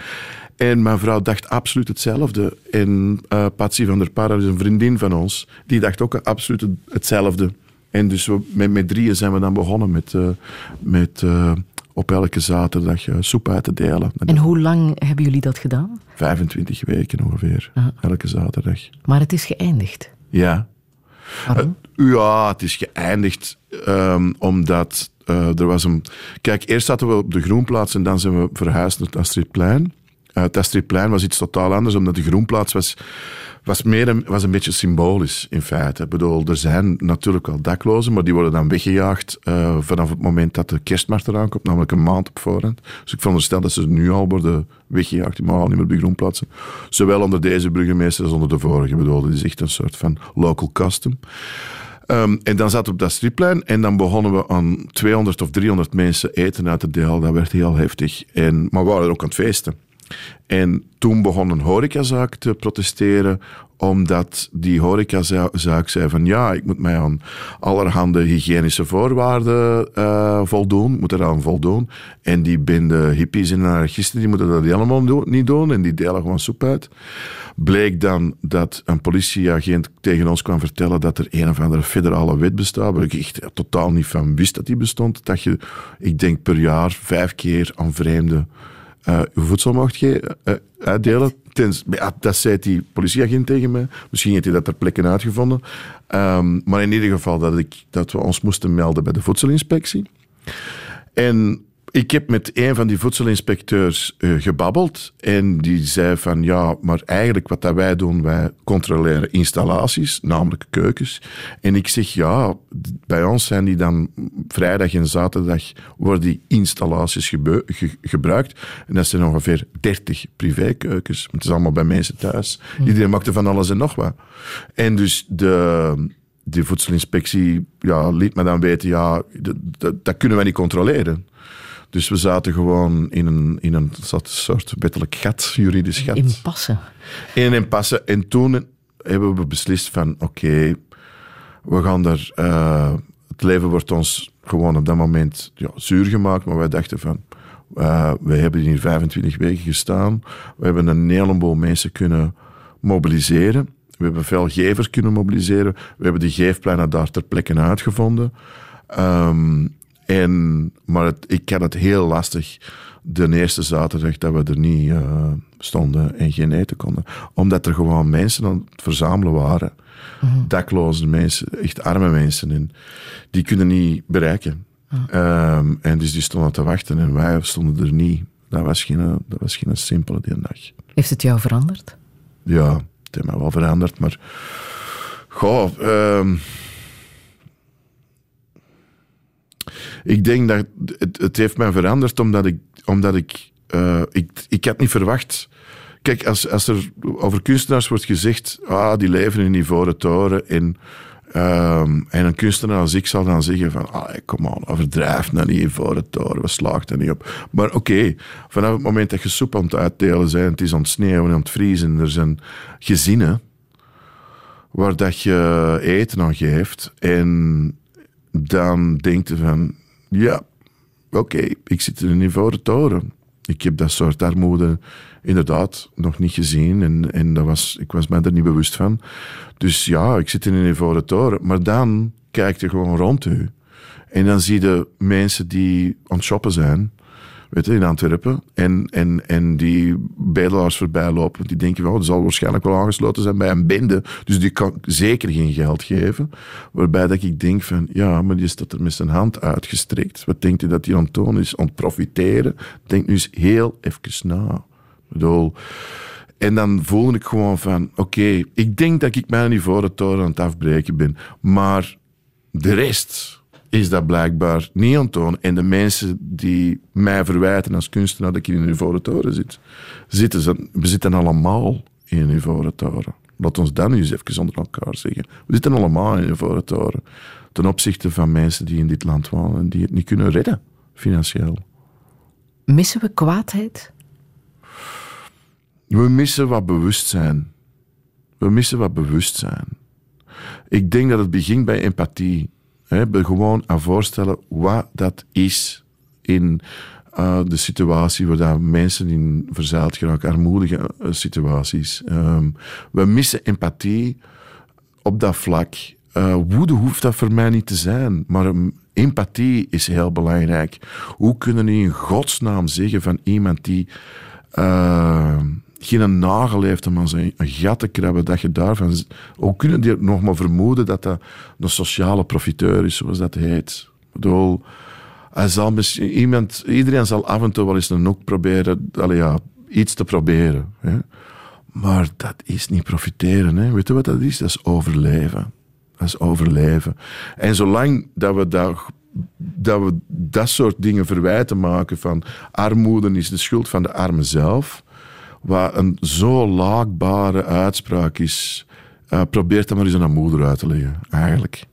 En mijn vrouw dacht absoluut hetzelfde. En eh Patsy van der Parra is een vriendin van ons. Die dacht ook absoluut het- hetzelfde. En dus we, met, met drieën zijn we dan begonnen met, eh, met eh, op elke zaterdag eh, soep uit te delen. en hoe lang hebben jullie dat gedaan? 25 weken ongeveer, elke zaterdag. Maar het is geëindigd. Ja. Eh, ja, het is geëindigd ehm, omdat eh, er was een... Kijk, eerst zaten we op de Groenplaats en dan zijn we verhuisd naar het Astridplein. Eh, het Astridplein was iets totaal anders, omdat de Groenplaats was, was, meer een, was een beetje symbolisch, in feite. Ik bedoel, er zijn natuurlijk wel daklozen, maar die worden dan weggejaagd eh, vanaf het moment dat de kerstmarkt eraan komt, namelijk een maand op voorhand. Dus ik veronderstel dat ze nu al worden weggejaagd, die mogen al niet meer op de Groenplaatsen. Zowel onder deze burgemeester als onder de vorige. Ik bedoel, dit is echt een soort van local custom. Ehm, en dan zaten we op dat stripplein en dan begonnen we aan 200 of 300 mensen eten uit te delen. Dat werd heel heftig. En, maar we waren ook aan het feesten. En toen begon een horecazaak te protesteren, omdat die horecazaak zei van ja, ik moet mij aan allerhande hygiënische voorwaarden eh, voldoen, moet eraan voldoen. En die bende hippies en anarchisten, die moeten dat helemaal niet doen en die delen gewoon soep uit. Bleek dan dat een politieagent tegen ons kwam vertellen dat er een of andere federale wet bestaat, waar ik echt totaal niet van wist dat die bestond. Dat je, ik denk per jaar vijf keer aan vreemden eh, uw voedsel mocht ge- eh, uitdelen. Tens, ja, dat zei die politieagent tegen mij. Misschien heeft hij dat ter plekke uitgevonden. Ehm, maar in ieder geval dat, ik, dat we ons moesten melden bij de voedselinspectie. En ik heb met een van die voedselinspecteurs eh, gebabbeld. En die zei van ja, maar eigenlijk wat dat wij doen, wij controleren installaties, namelijk keukens. En ik zeg ja, bij ons zijn die dan vrijdag en zaterdag worden die installaties ge- gebruikt. En dat zijn ongeveer 30 privékeukens. Het is allemaal bij mensen thuis. Iedereen maakte van alles en nog wat. En dus de, de voedselinspectie ja, liet me dan weten, ja, dat, dat, dat kunnen wij niet controleren. Dus we zaten gewoon in een, in een soort- soort wettelijk gat, juridisch gat. Impasse. In een impasse. En toen hebben we beslist van, oké, we gaan daar... eh, het leven wordt ons gewoon op dat moment ja, zuur gemaakt, maar wij dachten van... eh, we hebben hier 25 weken gestaan. We hebben een heleboel mensen kunnen mobiliseren. We hebben veel gevers kunnen mobiliseren. We hebben die geefplannen daar ter plekke uitgevonden. Ehm, en, maar het, ik had het heel lastig de eerste zaterdag dat we er niet eh, stonden en geen eten konden. Omdat er gewoon mensen aan het verzamelen waren. Dakloze mensen, echt arme mensen. En die kunnen niet bereiken. Ehm, en dus die stonden te wachten en wij stonden er niet. Dat was geen, dat was geen simpele die dag. Heeft het jou veranderd? Ja, het heeft mij wel veranderd, maar... Goh, ehm, ik denk dat het, het heeft mij veranderd omdat ik... Omdat ik, eh, ik, ik had niet verwacht... Kijk, als, als er over kunstenaars wordt gezegd... Ah, die leven in ivoren toren en... ehm, en een kunstenaar als ik zal dan zeggen van, ah, kom aan, overdrijf nou niet ivoren toren, we slaagt er niet op. Maar oké, vanaf het moment dat je soep aan het uitdelen bent, het is aan het sneeuwen en het vriezen, er zijn gezinnen waar dat je eten aan geeft en dan denkt je van, ja, oké, ik zit in een ivoren toren. Ik heb dat soort armoede inderdaad nog niet gezien en, en dat was, ik was me er niet bewust van. Dus ja, ik zit in een ivoren toren. Maar dan kijk je gewoon rond u. En dan zie je mensen die aan het shoppen zijn, weet in Antwerpen. En, en, en die bedelaars voorbij lopen. Die denken, wel, dat zal waarschijnlijk wel aangesloten zijn bij een bende. Dus die kan zeker geen geld geven. Waarbij dat ik denk van, ja, maar die staat er met zijn hand uitgestrekt. Wat denkt u dat die aan het is? Aan? Denk nu eens heel even na. Ik bedoel... En dan voelde ik gewoon van, oké, ik denk dat ik mijn ivoren toren aan het afbreken ben. Maar de rest is dat blijkbaar niet doen. En de mensen die mij verwijten als kunstenaar dat ik in een ivoren toren zit, zitten ze, we zitten allemaal in een ivoren toren. Laat ons dat nu eens even onder elkaar zeggen. We zitten allemaal in een ivoren toren. Ten opzichte van mensen die in dit land wonen en die het niet kunnen redden, financieel. Missen we kwaadheid? We missen wat bewustzijn. We missen wat bewustzijn. Ik denk dat het begint bij empathie. Bij gewoon aan voorstellen wat dat is in eh, de situatie waar dat mensen in verzeild geraken, armoedige eh, situaties. Ehm, we missen empathie op dat vlak. Eh, woede hoeft dat voor mij niet te zijn, maar um, empathie is heel belangrijk. Hoe kunnen we in godsnaam zeggen van iemand die eh, geen nagel heeft om aan zijn gat te krabben, dat je daarvan... Hoe kunnen die nog maar vermoeden dat dat een sociale profiteur is, zoals dat heet? Ik bedoel, hij iemand, iedereen zal af en toe wel eens een nok proberen, allee, ja, iets te proberen. Maar dat is niet profiteren. Hè? Weet je wat dat is? Dat is overleven. Dat is overleven. En zolang dat we dat, dat we dat soort dingen verwijten maken van armoede is de schuld van de arme zelf, wat een zo laakbare uitspraak is, uh, probeer dat maar eens aan een moeder uit te leggen, eigenlijk.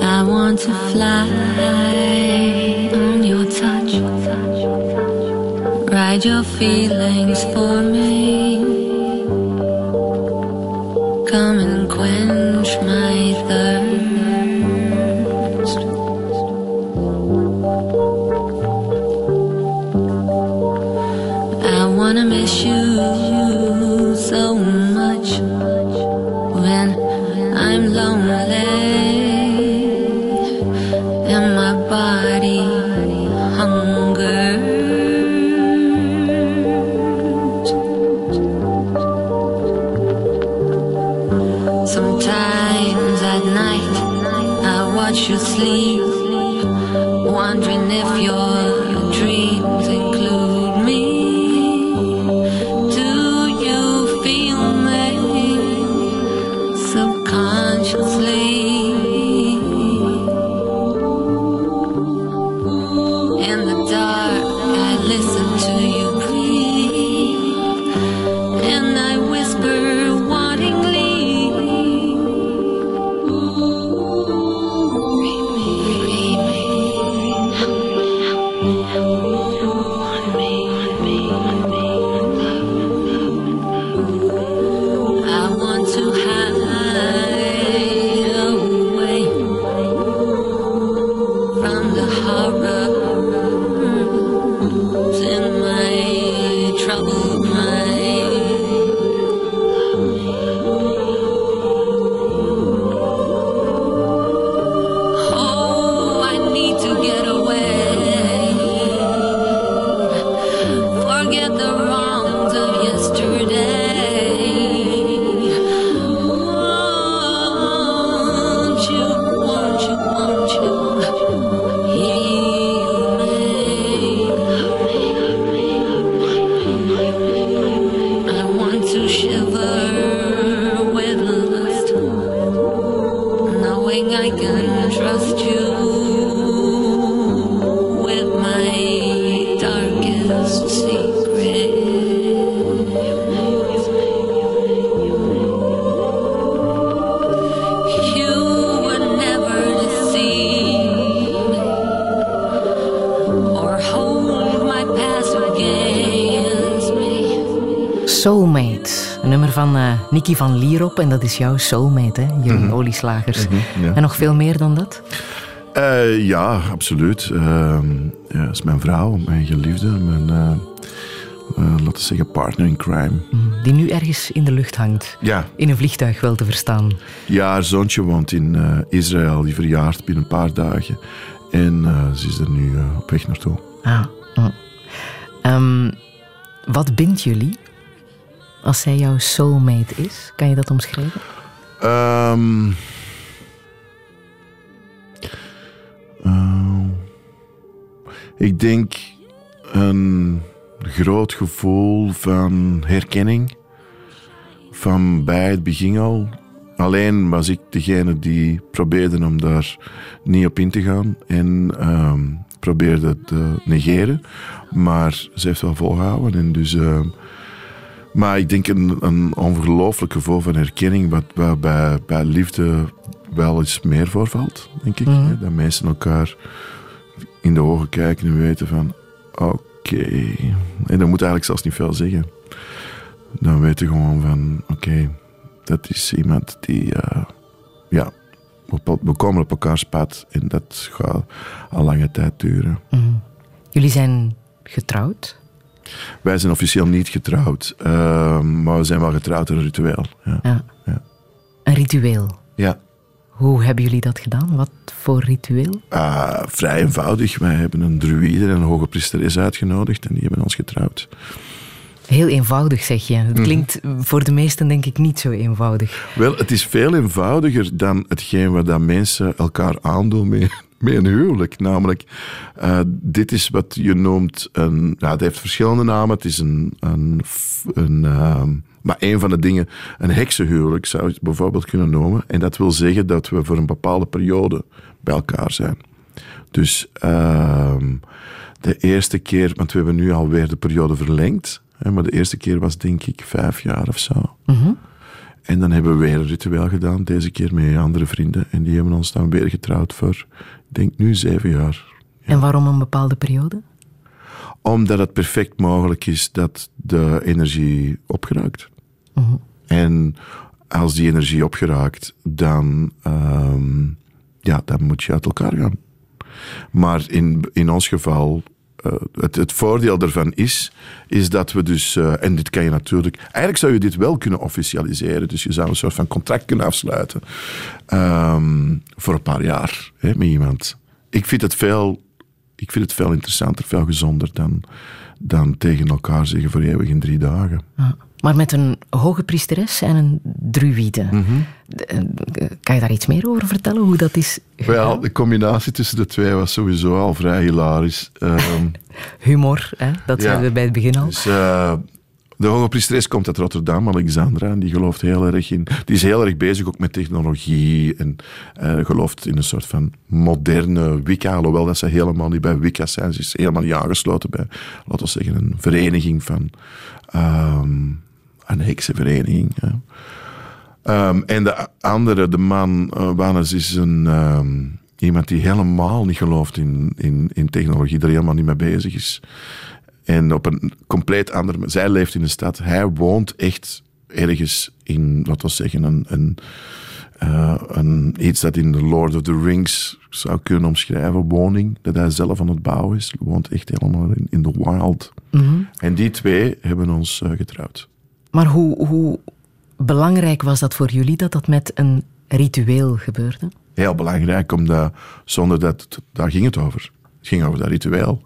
I want to fly on your touch. Ride your feelings for me. Come and quench my thirst. You sleep, Nicky van Lierop. En dat is jouw soulmate, hè? Jeroen Mhm. Olieslagers. Mhm, ja. En nog veel meer dan dat? Eh, ja, absoluut. Ehm ja, dat is mijn vrouw, mijn geliefde, mijn, eh, eh, laten we zeggen, partner in crime. Die nu ergens in de lucht hangt. Ja. In een vliegtuig wel te verstaan. Ja, haar zoontje woont in Israël, die verjaart binnen een paar dagen. En ze is er nu op weg naartoe. Ah. mm. Ehm, wat bindt jullie als zij jouw soulmate is? Kan je dat omschrijven? Ehm eh, ik denk een groot gevoel van herkenning. Van bij het begin al. Alleen was ik degene die probeerde om daar niet op in te gaan. En ehm, probeerde te negeren. Maar ze heeft wel volgehouden. En dus... ehm, maar ik denk een, een ongelooflijk gevoel van herkenning, wat, wat bij, bij liefde wel eens meer voorvalt, denk ik. Mhm. hè. Dat mensen elkaar in de ogen kijken en weten van, oké. En dat moet eigenlijk zelfs niet veel zeggen. Dan weten gewoon van, oké, dat is iemand die, eh, ja, we, we komen op elkaars pad en dat gaat al lange tijd duren. Mhm. Jullie zijn getrouwd? Wij zijn officieel niet getrouwd, eh, maar we zijn wel getrouwd in een ritueel. Ja. Ja. Ja. Een ritueel. Ja. Hoe hebben jullie dat gedaan? Wat voor ritueel? Ah, vrij eenvoudig. Wij hebben een druïde en een hoge priesteres uitgenodigd en die hebben ons getrouwd. Heel eenvoudig, zeg je. Het Mhm. klinkt voor de meesten denk ik niet zo eenvoudig. Wel, het is veel eenvoudiger dan hetgeen wat dat mensen elkaar aandoen met, met een huwelijk. Namelijk, eh, dit is wat je noemt een... Ja, het heeft verschillende namen. Het is een... een, een ehm, maar een van de dingen, een heksenhuwelijk zou je het bijvoorbeeld kunnen noemen. En dat wil zeggen dat we voor een bepaalde periode bij elkaar zijn. Dus ehm, de eerste keer, want we hebben nu alweer de periode verlengd. Hè, maar de eerste keer was denk ik vijf jaar of zo. Mhm. En dan hebben we weer een ritueel gedaan, deze keer met andere vrienden. En die hebben ons dan weer getrouwd voor, ik denk nu zeven jaar. En waarom een bepaalde periode? Omdat het perfect mogelijk is dat de energie opgeraakt. Mhm. En als die energie opgeraakt, dan, ehm, ja, dan moet je uit elkaar gaan. Maar in, in ons geval, eh, het, het voordeel daarvan is, is dat we dus, eh, en dit kan je natuurlijk, eigenlijk zou je dit wel kunnen officialiseren. Dus je zou een soort van contract kunnen afsluiten ehm, voor een paar jaar hè, met iemand. Ik vind het veel, ik vind het veel interessanter, veel gezonder dan, dan tegen elkaar zeggen voor eeuwig in drie dagen. Ja. Maar met een hoge priesteres en een druïde. Mhm. De- eh, Kan je daar iets meer over vertellen, hoe dat is? Wel, de combinatie tussen de twee was sowieso al vrij hilarisch. Ehm, Humor, hè? dat Ja. zeiden we bij het begin al. Dus, eh, de hoge priesteres komt uit Rotterdam, Alexandra, en die gelooft heel erg in. Die is heel erg bezig ook met technologie en eh, gelooft in een soort van moderne Wicca, alhoewel dat ze helemaal niet bij Wicca zijn. Ze is helemaal niet aangesloten bij, laten we zeggen, een vereniging van. ehm, een heksenvereniging. Ehm, en de andere, de man, eh Wannes, is een, ehm, iemand die helemaal niet gelooft in, in, in technologie, er helemaal niet mee bezig is. En op een compleet andere manier. Zij leeft in de stad. Hij woont echt ergens in, laten we zeggen, een, een, eh, een, iets dat in The Lord of the Rings zou kunnen omschrijven, woning, dat hij zelf aan het bouwen is. Hij woont echt helemaal in, in the wild. Mhm. En die twee hebben ons eh, getrouwd. Maar hoe, hoe belangrijk was dat voor jullie dat dat met een ritueel gebeurde? Heel belangrijk, omdat zonder dat, daar ging het over. Het ging over dat ritueel.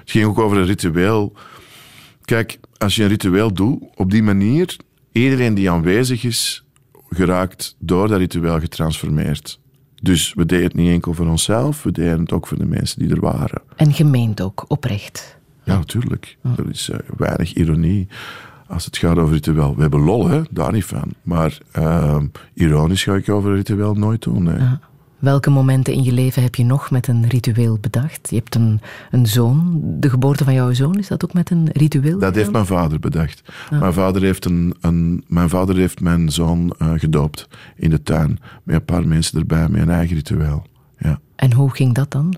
Het ging ook over een ritueel. Kijk, als je een ritueel doet, op die manier, iedereen die aanwezig is, geraakt door dat ritueel getransformeerd. Dus we deden het niet enkel voor onszelf, we deden het ook voor de mensen die er waren. En gemeend ook, oprecht. Ja, natuurlijk. Er is eh, weinig ironie als het gaat over ritueel. We hebben lol, hè? daar niet van. Maar eh, ironisch ga ik over ritueel nooit doen. Nee. Welke momenten in je leven heb je nog met een ritueel bedacht? Je hebt een, een zoon. De geboorte van jouw zoon, is dat ook met een ritueel? Dat heeft mijn vader bedacht. Mijn, vader heeft een, een, mijn vader heeft mijn zoon eh, gedoopt in de tuin. Met een paar mensen erbij, met een eigen ritueel. Ja. En hoe ging dat dan?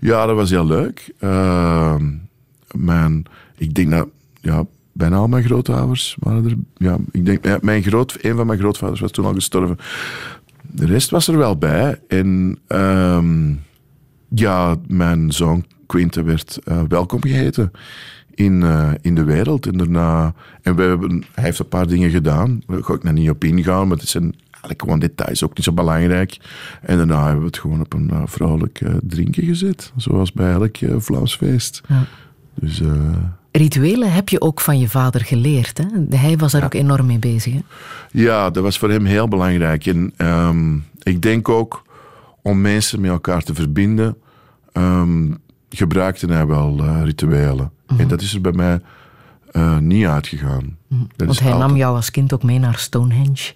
Ja, dat was heel leuk. Uh, mijn, ik denk dat ja, bijna al mijn grootouders waren er. Ja, ik denk, ja, mijn groot, een van mijn grootvaders was toen al gestorven. De rest was er wel bij. En ehm, ja, mijn zoon Quinte werd eh, welkom geheten in, eh, in de wereld. En, daarna, en we hebben, hij heeft een paar dingen gedaan. Daar ga ik nog niet op ingaan, maar het zijn eigenlijk gewoon details, ook niet zo belangrijk. En daarna hebben we het gewoon op een uh, vrolijk uh, drinken gezet. Zoals bij elk Vlaams feest. Ja. Dus, Rituelen heb je ook van je vader geleerd. Hè? Hij was daar ja. ook enorm mee bezig. Hè? Ja, dat was voor hem heel belangrijk. En um, ik denk ook om mensen met elkaar te verbinden, um, gebruikte hij wel uh, rituelen. Mm. En dat is er bij mij uh, niet uitgegaan. Mm. Want hij altijd... nam jou als kind ook mee naar Stonehenge.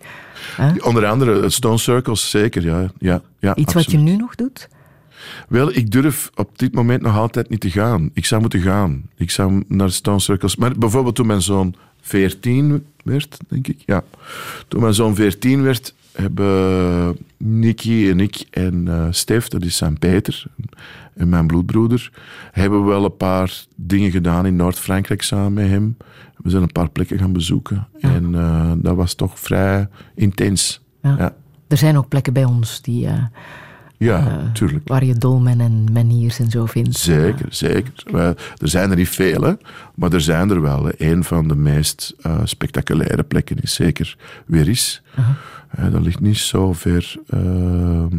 Huh? Onder andere Stone Circles, zeker. Ja, ja, ja, Iets absoluut. wat je nu nog doet? Wel, ik durf op dit moment nog altijd niet te gaan. Ik zou moeten gaan. Ik zou naar Stone Circles. Maar bijvoorbeeld toen mijn zoon 14 werd, denk ik. Ja. Toen mijn zoon 14 werd, hebben Nicky en ik en uh, Stef, dat is zijn Peter, en mijn bloedbroeder, hebben we wel een paar dingen gedaan in Noord-Frankrijk samen met hem. We zijn een paar plekken gaan bezoeken. Ja. En uh, dat was toch vrij intens. Ja. ja. Er zijn ook plekken bij ons die... Uh, ja, uh, tuurlijk. Waar je dolmen en meniers en zo vindt. Zeker, zeker. er zijn er niet veel, hè, maar er zijn er wel. Een van de meest uh, spectaculaire plekken is zeker Weris. -huh. uh, dat ligt niet zo ver ehm,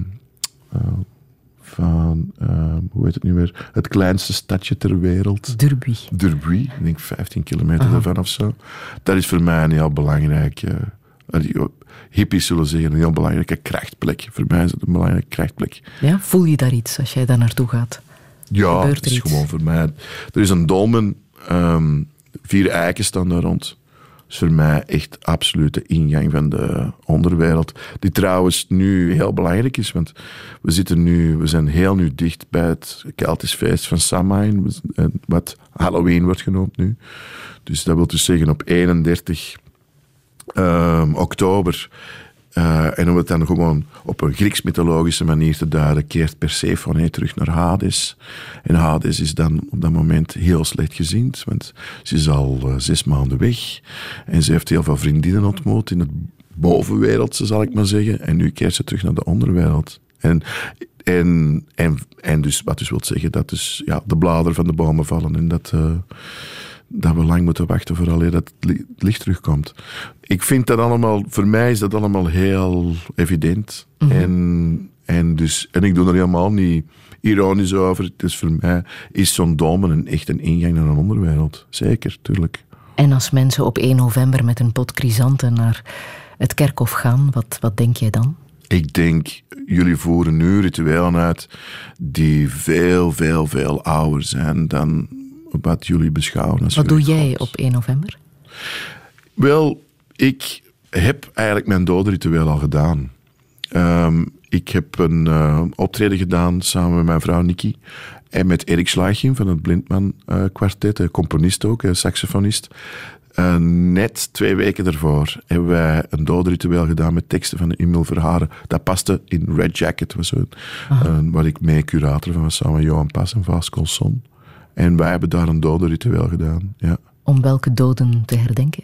van, ehm, hoe heet het nu weer, het kleinste stadje ter wereld. Derby. Derby, ik denk 15 kilometer daarvan of zo. Dat is voor mij een heel belangrijk hippies zullen zeggen, een heel belangrijke krachtplek. Voor mij is het een belangrijke krachtplek. Ja, voel je daar iets als jij daar naartoe gaat? Ja, het is iets? gewoon voor mij. Er is een dolmen, um, vier eiken staan daar rond. Dat is voor mij echt absoluut de ingang van de onderwereld. Die trouwens nu heel belangrijk is, want we zitten nu, we zijn heel nu dicht bij het Keltisch feest van Samhain, wat Halloween wordt genoemd nu. Dus dat wil dus zeggen op 31 um, oktober. Uh, en om het dan gewoon op een Grieks-mythologische manier te duiden, keert Persephone terug naar Hades. En Hades is dan op dat moment heel slecht gezind, want ze is al uh, zes maanden weg. En ze heeft heel veel vriendinnen ontmoet in het bovenwereldse, zal ik maar zeggen. En nu keert ze terug naar de onderwereld. En, en, en, en dus, wat dus wil zeggen dat dus, ja, de bladeren van de bomen vallen en dat... Uh, dat we lang moeten wachten voordat het licht terugkomt. Ik vind dat allemaal, voor mij is dat allemaal heel evident. Mm -hmm. en, en, dus, en ik doe er helemaal niet ironisch over. Dus voor mij is zo'n domen een, echt een ingang naar een onderwereld. Zeker, tuurlijk. En als mensen op 1 november met een pot chrysanten naar het kerkhof gaan, wat, wat denk jij dan? Ik denk, jullie voeren nu rituelen uit die veel, veel, veel ouder zijn dan wat jullie beschouwen als Wat doe jij op 1 november? Wel, ik heb eigenlijk mijn dodenritueel al gedaan. Um, ik heb een uh, optreden gedaan samen met mijn vrouw Nikki en met Erik Slagin van het Blindman uh, kwartet, componist ook, saxofonist. Uh, net twee weken daarvoor hebben wij een dodenritueel gedaan met teksten van Emil Verharen. Dat paste in Red Jacket, was zo, waar ik mee curator van was, samen met Johan Pas en Vaas Colson. En wij hebben daar een dodenritueel gedaan, ja. Om welke doden te herdenken?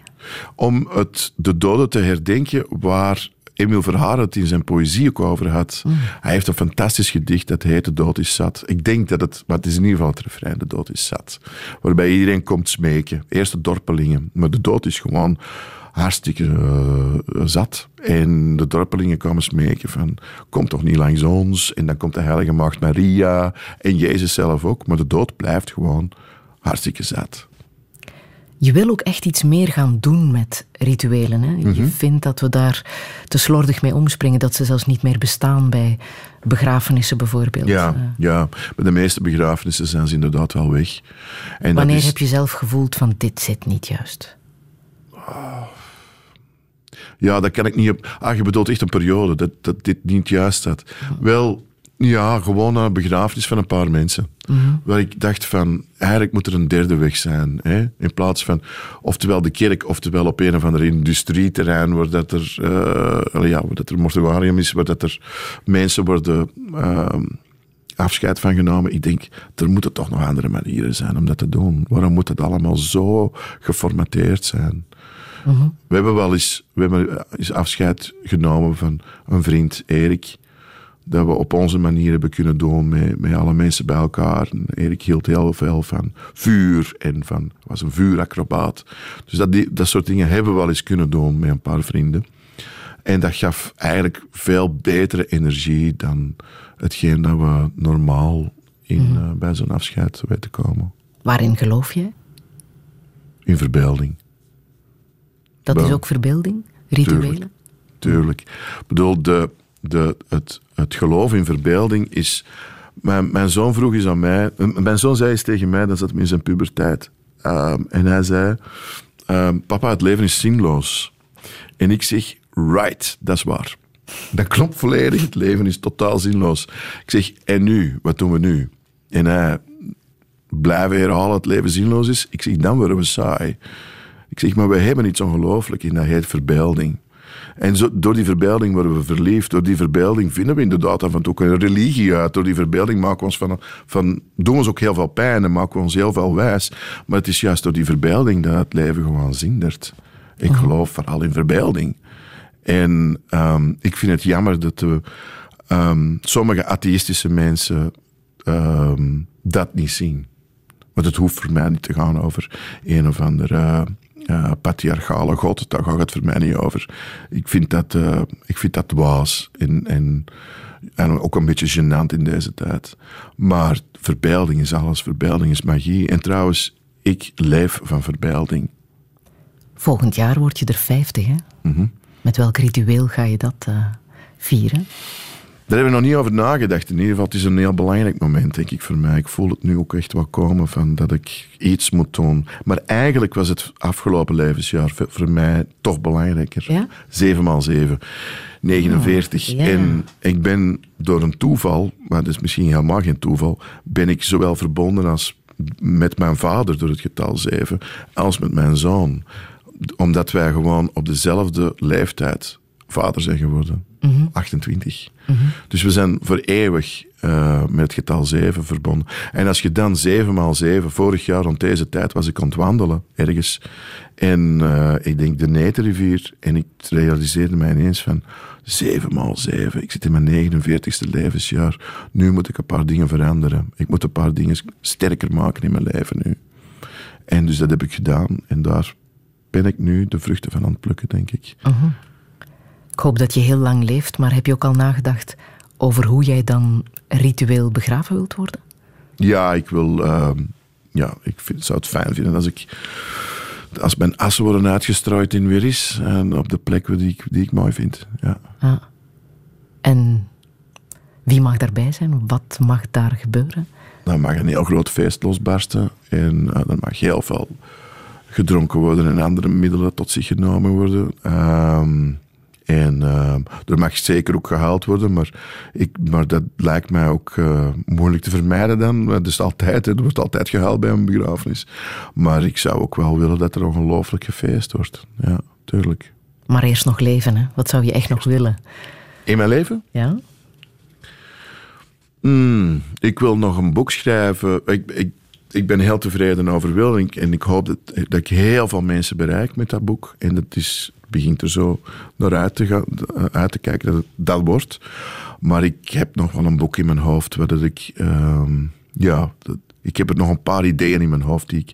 Om het, de doden te herdenken waar Emil Verhaar het in zijn poëzie ook over had. Hij heeft een fantastisch gedicht dat heet De dood is zat. Ik denk dat het, maar het is in ieder geval het refrein, De dood is zat. Waarbij iedereen komt smeken. Eerst de dorpelingen, maar de dood is gewoon hartstikke eh, zat. En de dorpelingen komen smeken van, kom toch niet langs ons. En dan komt de heilige maagd Maria en Jezus zelf ook. Maar de dood blijft gewoon hartstikke zat. Je wil ook echt iets meer gaan doen met rituelen. Hè? Je Mhm. vindt dat we daar te slordig mee omspringen, dat ze zelfs niet meer bestaan bij begrafenissen bijvoorbeeld. Ja, Eh, ja, bij de meeste begrafenissen zijn ze inderdaad wel weg. En Wanneer is- heb je zelf gevoeld van dit zit niet juist? Ja, dat kan ik niet op. Ah, je bedoelt echt een periode dat, dat dit niet juist zat. Wel, ja, gewoon een begrafenis van een paar mensen. Waar ik dacht van, eigenlijk moet er een derde weg zijn. Hè? In plaats van, oftewel de kerk, oftewel op een of ander industrieterrein, waar dat er, eh, ja, waar dat er mortuarium is, waar dat er mensen worden ehm, afscheid van genomen. Ik denk, er moeten toch nog andere manieren zijn om dat te doen. Waarom moet het allemaal zo geformateerd zijn? We hebben wel eens, we hebben eens afscheid genomen van een vriend, Erik. Dat we op onze manier hebben kunnen doen met, met alle mensen bij elkaar. En Erik hield heel veel van vuur en van, was een vuuracrobaat. Dus dat, die, dat soort dingen hebben we wel eens kunnen doen met een paar vrienden. En dat gaf eigenlijk veel betere energie dan hetgeen dat we normaal in, eh, bij zo'n afscheid weten komen. Waarin geloof je? In verbeelding. Dat is ook verbeelding? Rituelen? Tuurlijk. Ik bedoel, de, de, het, het geloof in verbeelding is... Mijn, mijn zoon vroeg eens aan mij... Mijn zoon zei eens tegen mij, dat zat hem in zijn puberteit. Ehm, en hij zei... ehm, papa, het leven is zinloos. En ik zeg, right, dat is waar. Dat klopt volledig. Het leven is totaal zinloos. Ik zeg, en nu? Wat doen we nu? En hij blijven herhalen het leven zinloos is. Ik zeg, dan worden we saai. Ik zeg, maar we hebben iets ongelooflijk in, dat heet verbeelding. En zo, door die verbeelding worden we verliefd. Door die verbeelding vinden we inderdaad af en toe ook een religie uit. Door die verbeelding maken we ons van, van, doen we ons ook heel veel pijn en maken we ons heel veel wijs. Maar het is juist door die verbeelding dat het leven gewoon zindert. Ik geloof vooral in verbeelding. En ehm, ik vind het jammer dat de, ehm, sommige atheïstische mensen ehm, dat niet zien. Want het hoeft voor mij niet te gaan over een of andere eh, patriarchale god. Daar gaat het voor mij niet over. Ik vind dat, eh, ik vind dat dwaas en, en, en ook een beetje gênant in deze tijd. Maar verbeelding is alles. Verbeelding is magie. En trouwens, ik leef van verbeelding. Volgend jaar word je er 50, hè? Mhm. Met welk ritueel ga je dat eh, vieren? Daar hebben we nog niet over nagedacht. In ieder geval, het is een heel belangrijk moment, denk ik, voor mij. Ik voel het nu ook echt wel komen van dat ik iets moet doen. Maar eigenlijk was het afgelopen levensjaar voor, mij toch belangrijker. Ja? 7 maal 7. 49. Oh, ja. En ik ben door een toeval, maar dat is misschien helemaal geen toeval, ben ik zowel verbonden als met mijn vader door het getal 7, als met mijn zoon. Omdat wij gewoon op dezelfde leeftijd vader zijn geworden. 28. Dus we zijn voor eeuwig eh, met het getal 7 verbonden. En als je dan 7 maal 7, vorig jaar rond deze tijd was ik aan het wandelen ergens. En eh, ik denk de Neterrivier. En ik realiseerde mij ineens van 7 maal 7. Ik zit in mijn 49ste levensjaar. Nu moet ik een paar dingen veranderen. Ik moet een paar dingen sterker maken in mijn leven nu. En dus dat heb ik gedaan. En daar ben ik nu de vruchten van aan het plukken, denk ik. Mhm. Ik hoop dat je heel lang leeft, maar heb je ook al nagedacht over hoe jij dan ritueel begraven wilt worden? Ja, ik wil. ehm, ja, ik vind, zou het fijn vinden als ik. Als mijn assen worden uitgestrooid in Weris. En op de plek die ik, die ik mooi vind. Ja. Ja. En wie mag daarbij zijn? Wat mag daar gebeuren? Dan mag een heel groot feest losbarsten. En eh, dan mag heel veel gedronken worden en andere middelen tot zich genomen worden. Ehm, en ehm, er mag zeker ook gehaald worden, maar, ik, maar dat lijkt mij ook eh, moeilijk te vermijden dan. Dat is altijd, er wordt altijd gehaald bij een begrafenis. Maar ik zou ook wel willen dat er ongelooflijk gefeest wordt. Ja, tuurlijk. Maar eerst nog leven, hè? Wat zou je echt nog willen? In mijn leven? Ja? Hmm, ik wil nog een boek schrijven. Ik, ik, ik ben heel tevreden over Wil. En ik, en ik hoop dat, dat ik heel veel mensen bereik met dat boek. En dat is, begint er zo naar uit te, gaan, uit te kijken dat het dat wordt. Maar ik heb nog wel een boek in mijn hoofd waar dat ik... ehm, ja, dat- ik heb er nog een paar ideeën in mijn hoofd die ik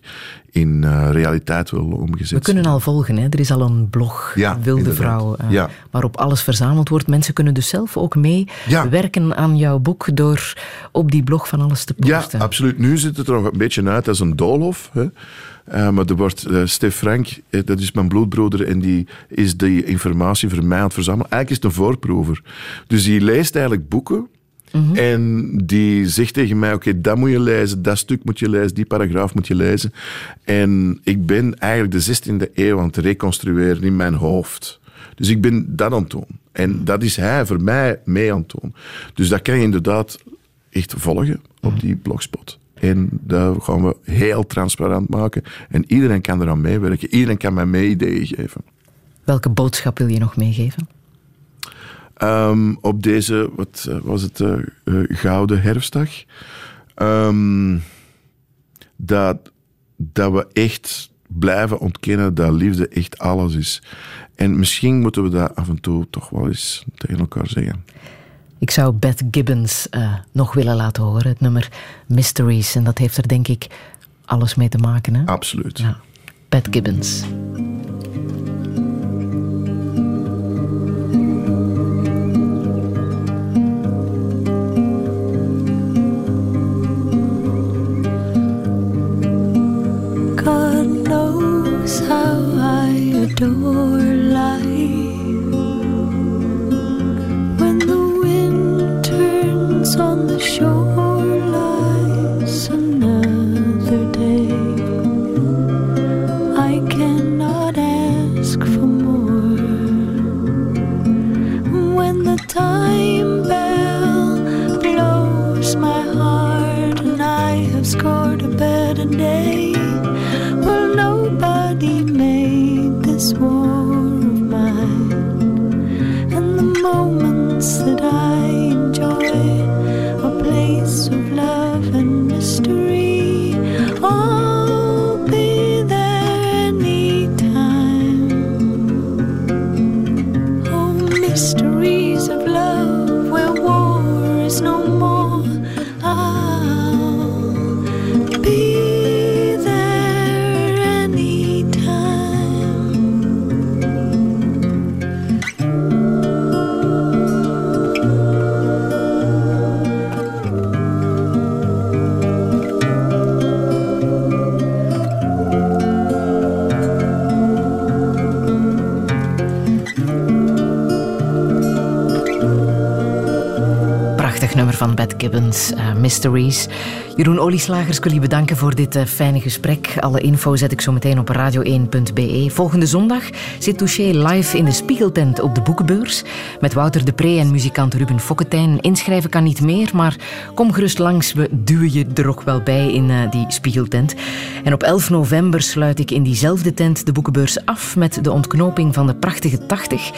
in eh, realiteit wil omgezet We kunnen al volgen, hè? er is al een blog, Ja, Wilde inderdaad. Vrouw, eh, Ja. waarop alles verzameld wordt. Mensen kunnen dus zelf ook mee Ja. werken aan jouw boek door op die blog van alles te Ja, posten. absoluut. Nu ziet het er nog een beetje uit als een doolhof. Hè. Eh, maar er wordt, eh, Stef Frank, eh, dat is mijn bloedbroeder, en die is die informatie voor mij aan het verzamelen. Eigenlijk is het een voorproever. Dus die leest eigenlijk boeken. En die zegt tegen mij, oké, dat moet je lezen, dat stuk moet je lezen, die paragraaf moet je lezen. En ik ben eigenlijk de 16e eeuw aan het reconstrueren in mijn hoofd. Dus ik ben dat aan het doen. En dat is hij voor mij mee aan het doen. Dus dat kan je inderdaad echt volgen op die blogspot. En dat gaan we heel transparant maken. En iedereen kan eraan meewerken. Iedereen kan mij mee ideeën geven. Welke boodschap wil je nog meegeven? Ehm, op deze, wat eh, was het, eh, eh, Gouden Herfstdag. Ehm, dat, dat we echt blijven ontkennen dat liefde echt alles is. En misschien moeten we dat af en toe toch wel eens tegen elkaar zeggen. Ik zou Beth Gibbons eh, nog willen laten horen, het nummer Mysteries. En dat heeft er denk ik alles mee te maken. Hè? Absoluut. Ja. Beth Gibbons. Jeroen Olieslagers, ik wil je bedanken voor dit eh, fijne gesprek. Alle info zet ik zo meteen op radio1.be. Volgende zondag zit Touché live in de Spiegeltent op de Boekenbeurs. Met Wouter de Pre en muzikant Ruben Fokketijn. Inschrijven kan niet meer, maar kom gerust langs. We duwen je er ook wel bij in eh, die Spiegeltent. En op 11 november sluit ik in diezelfde tent de Boekenbeurs af met de ontknoping van de prachtige 80.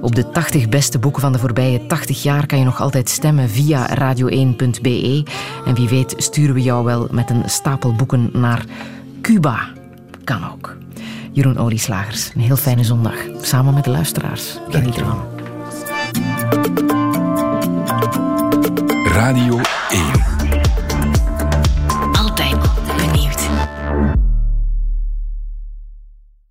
Op de 80 beste boeken van de voorbije 80 jaar kan je nog altijd stemmen via radio1.be. En wie weet sturen we jou wel met een stapel boeken naar Cuba. Kan ook. Jeroen Olieslagers, een heel fijne zondag. Samen met de luisteraars. Geniet ervan. Radio 1.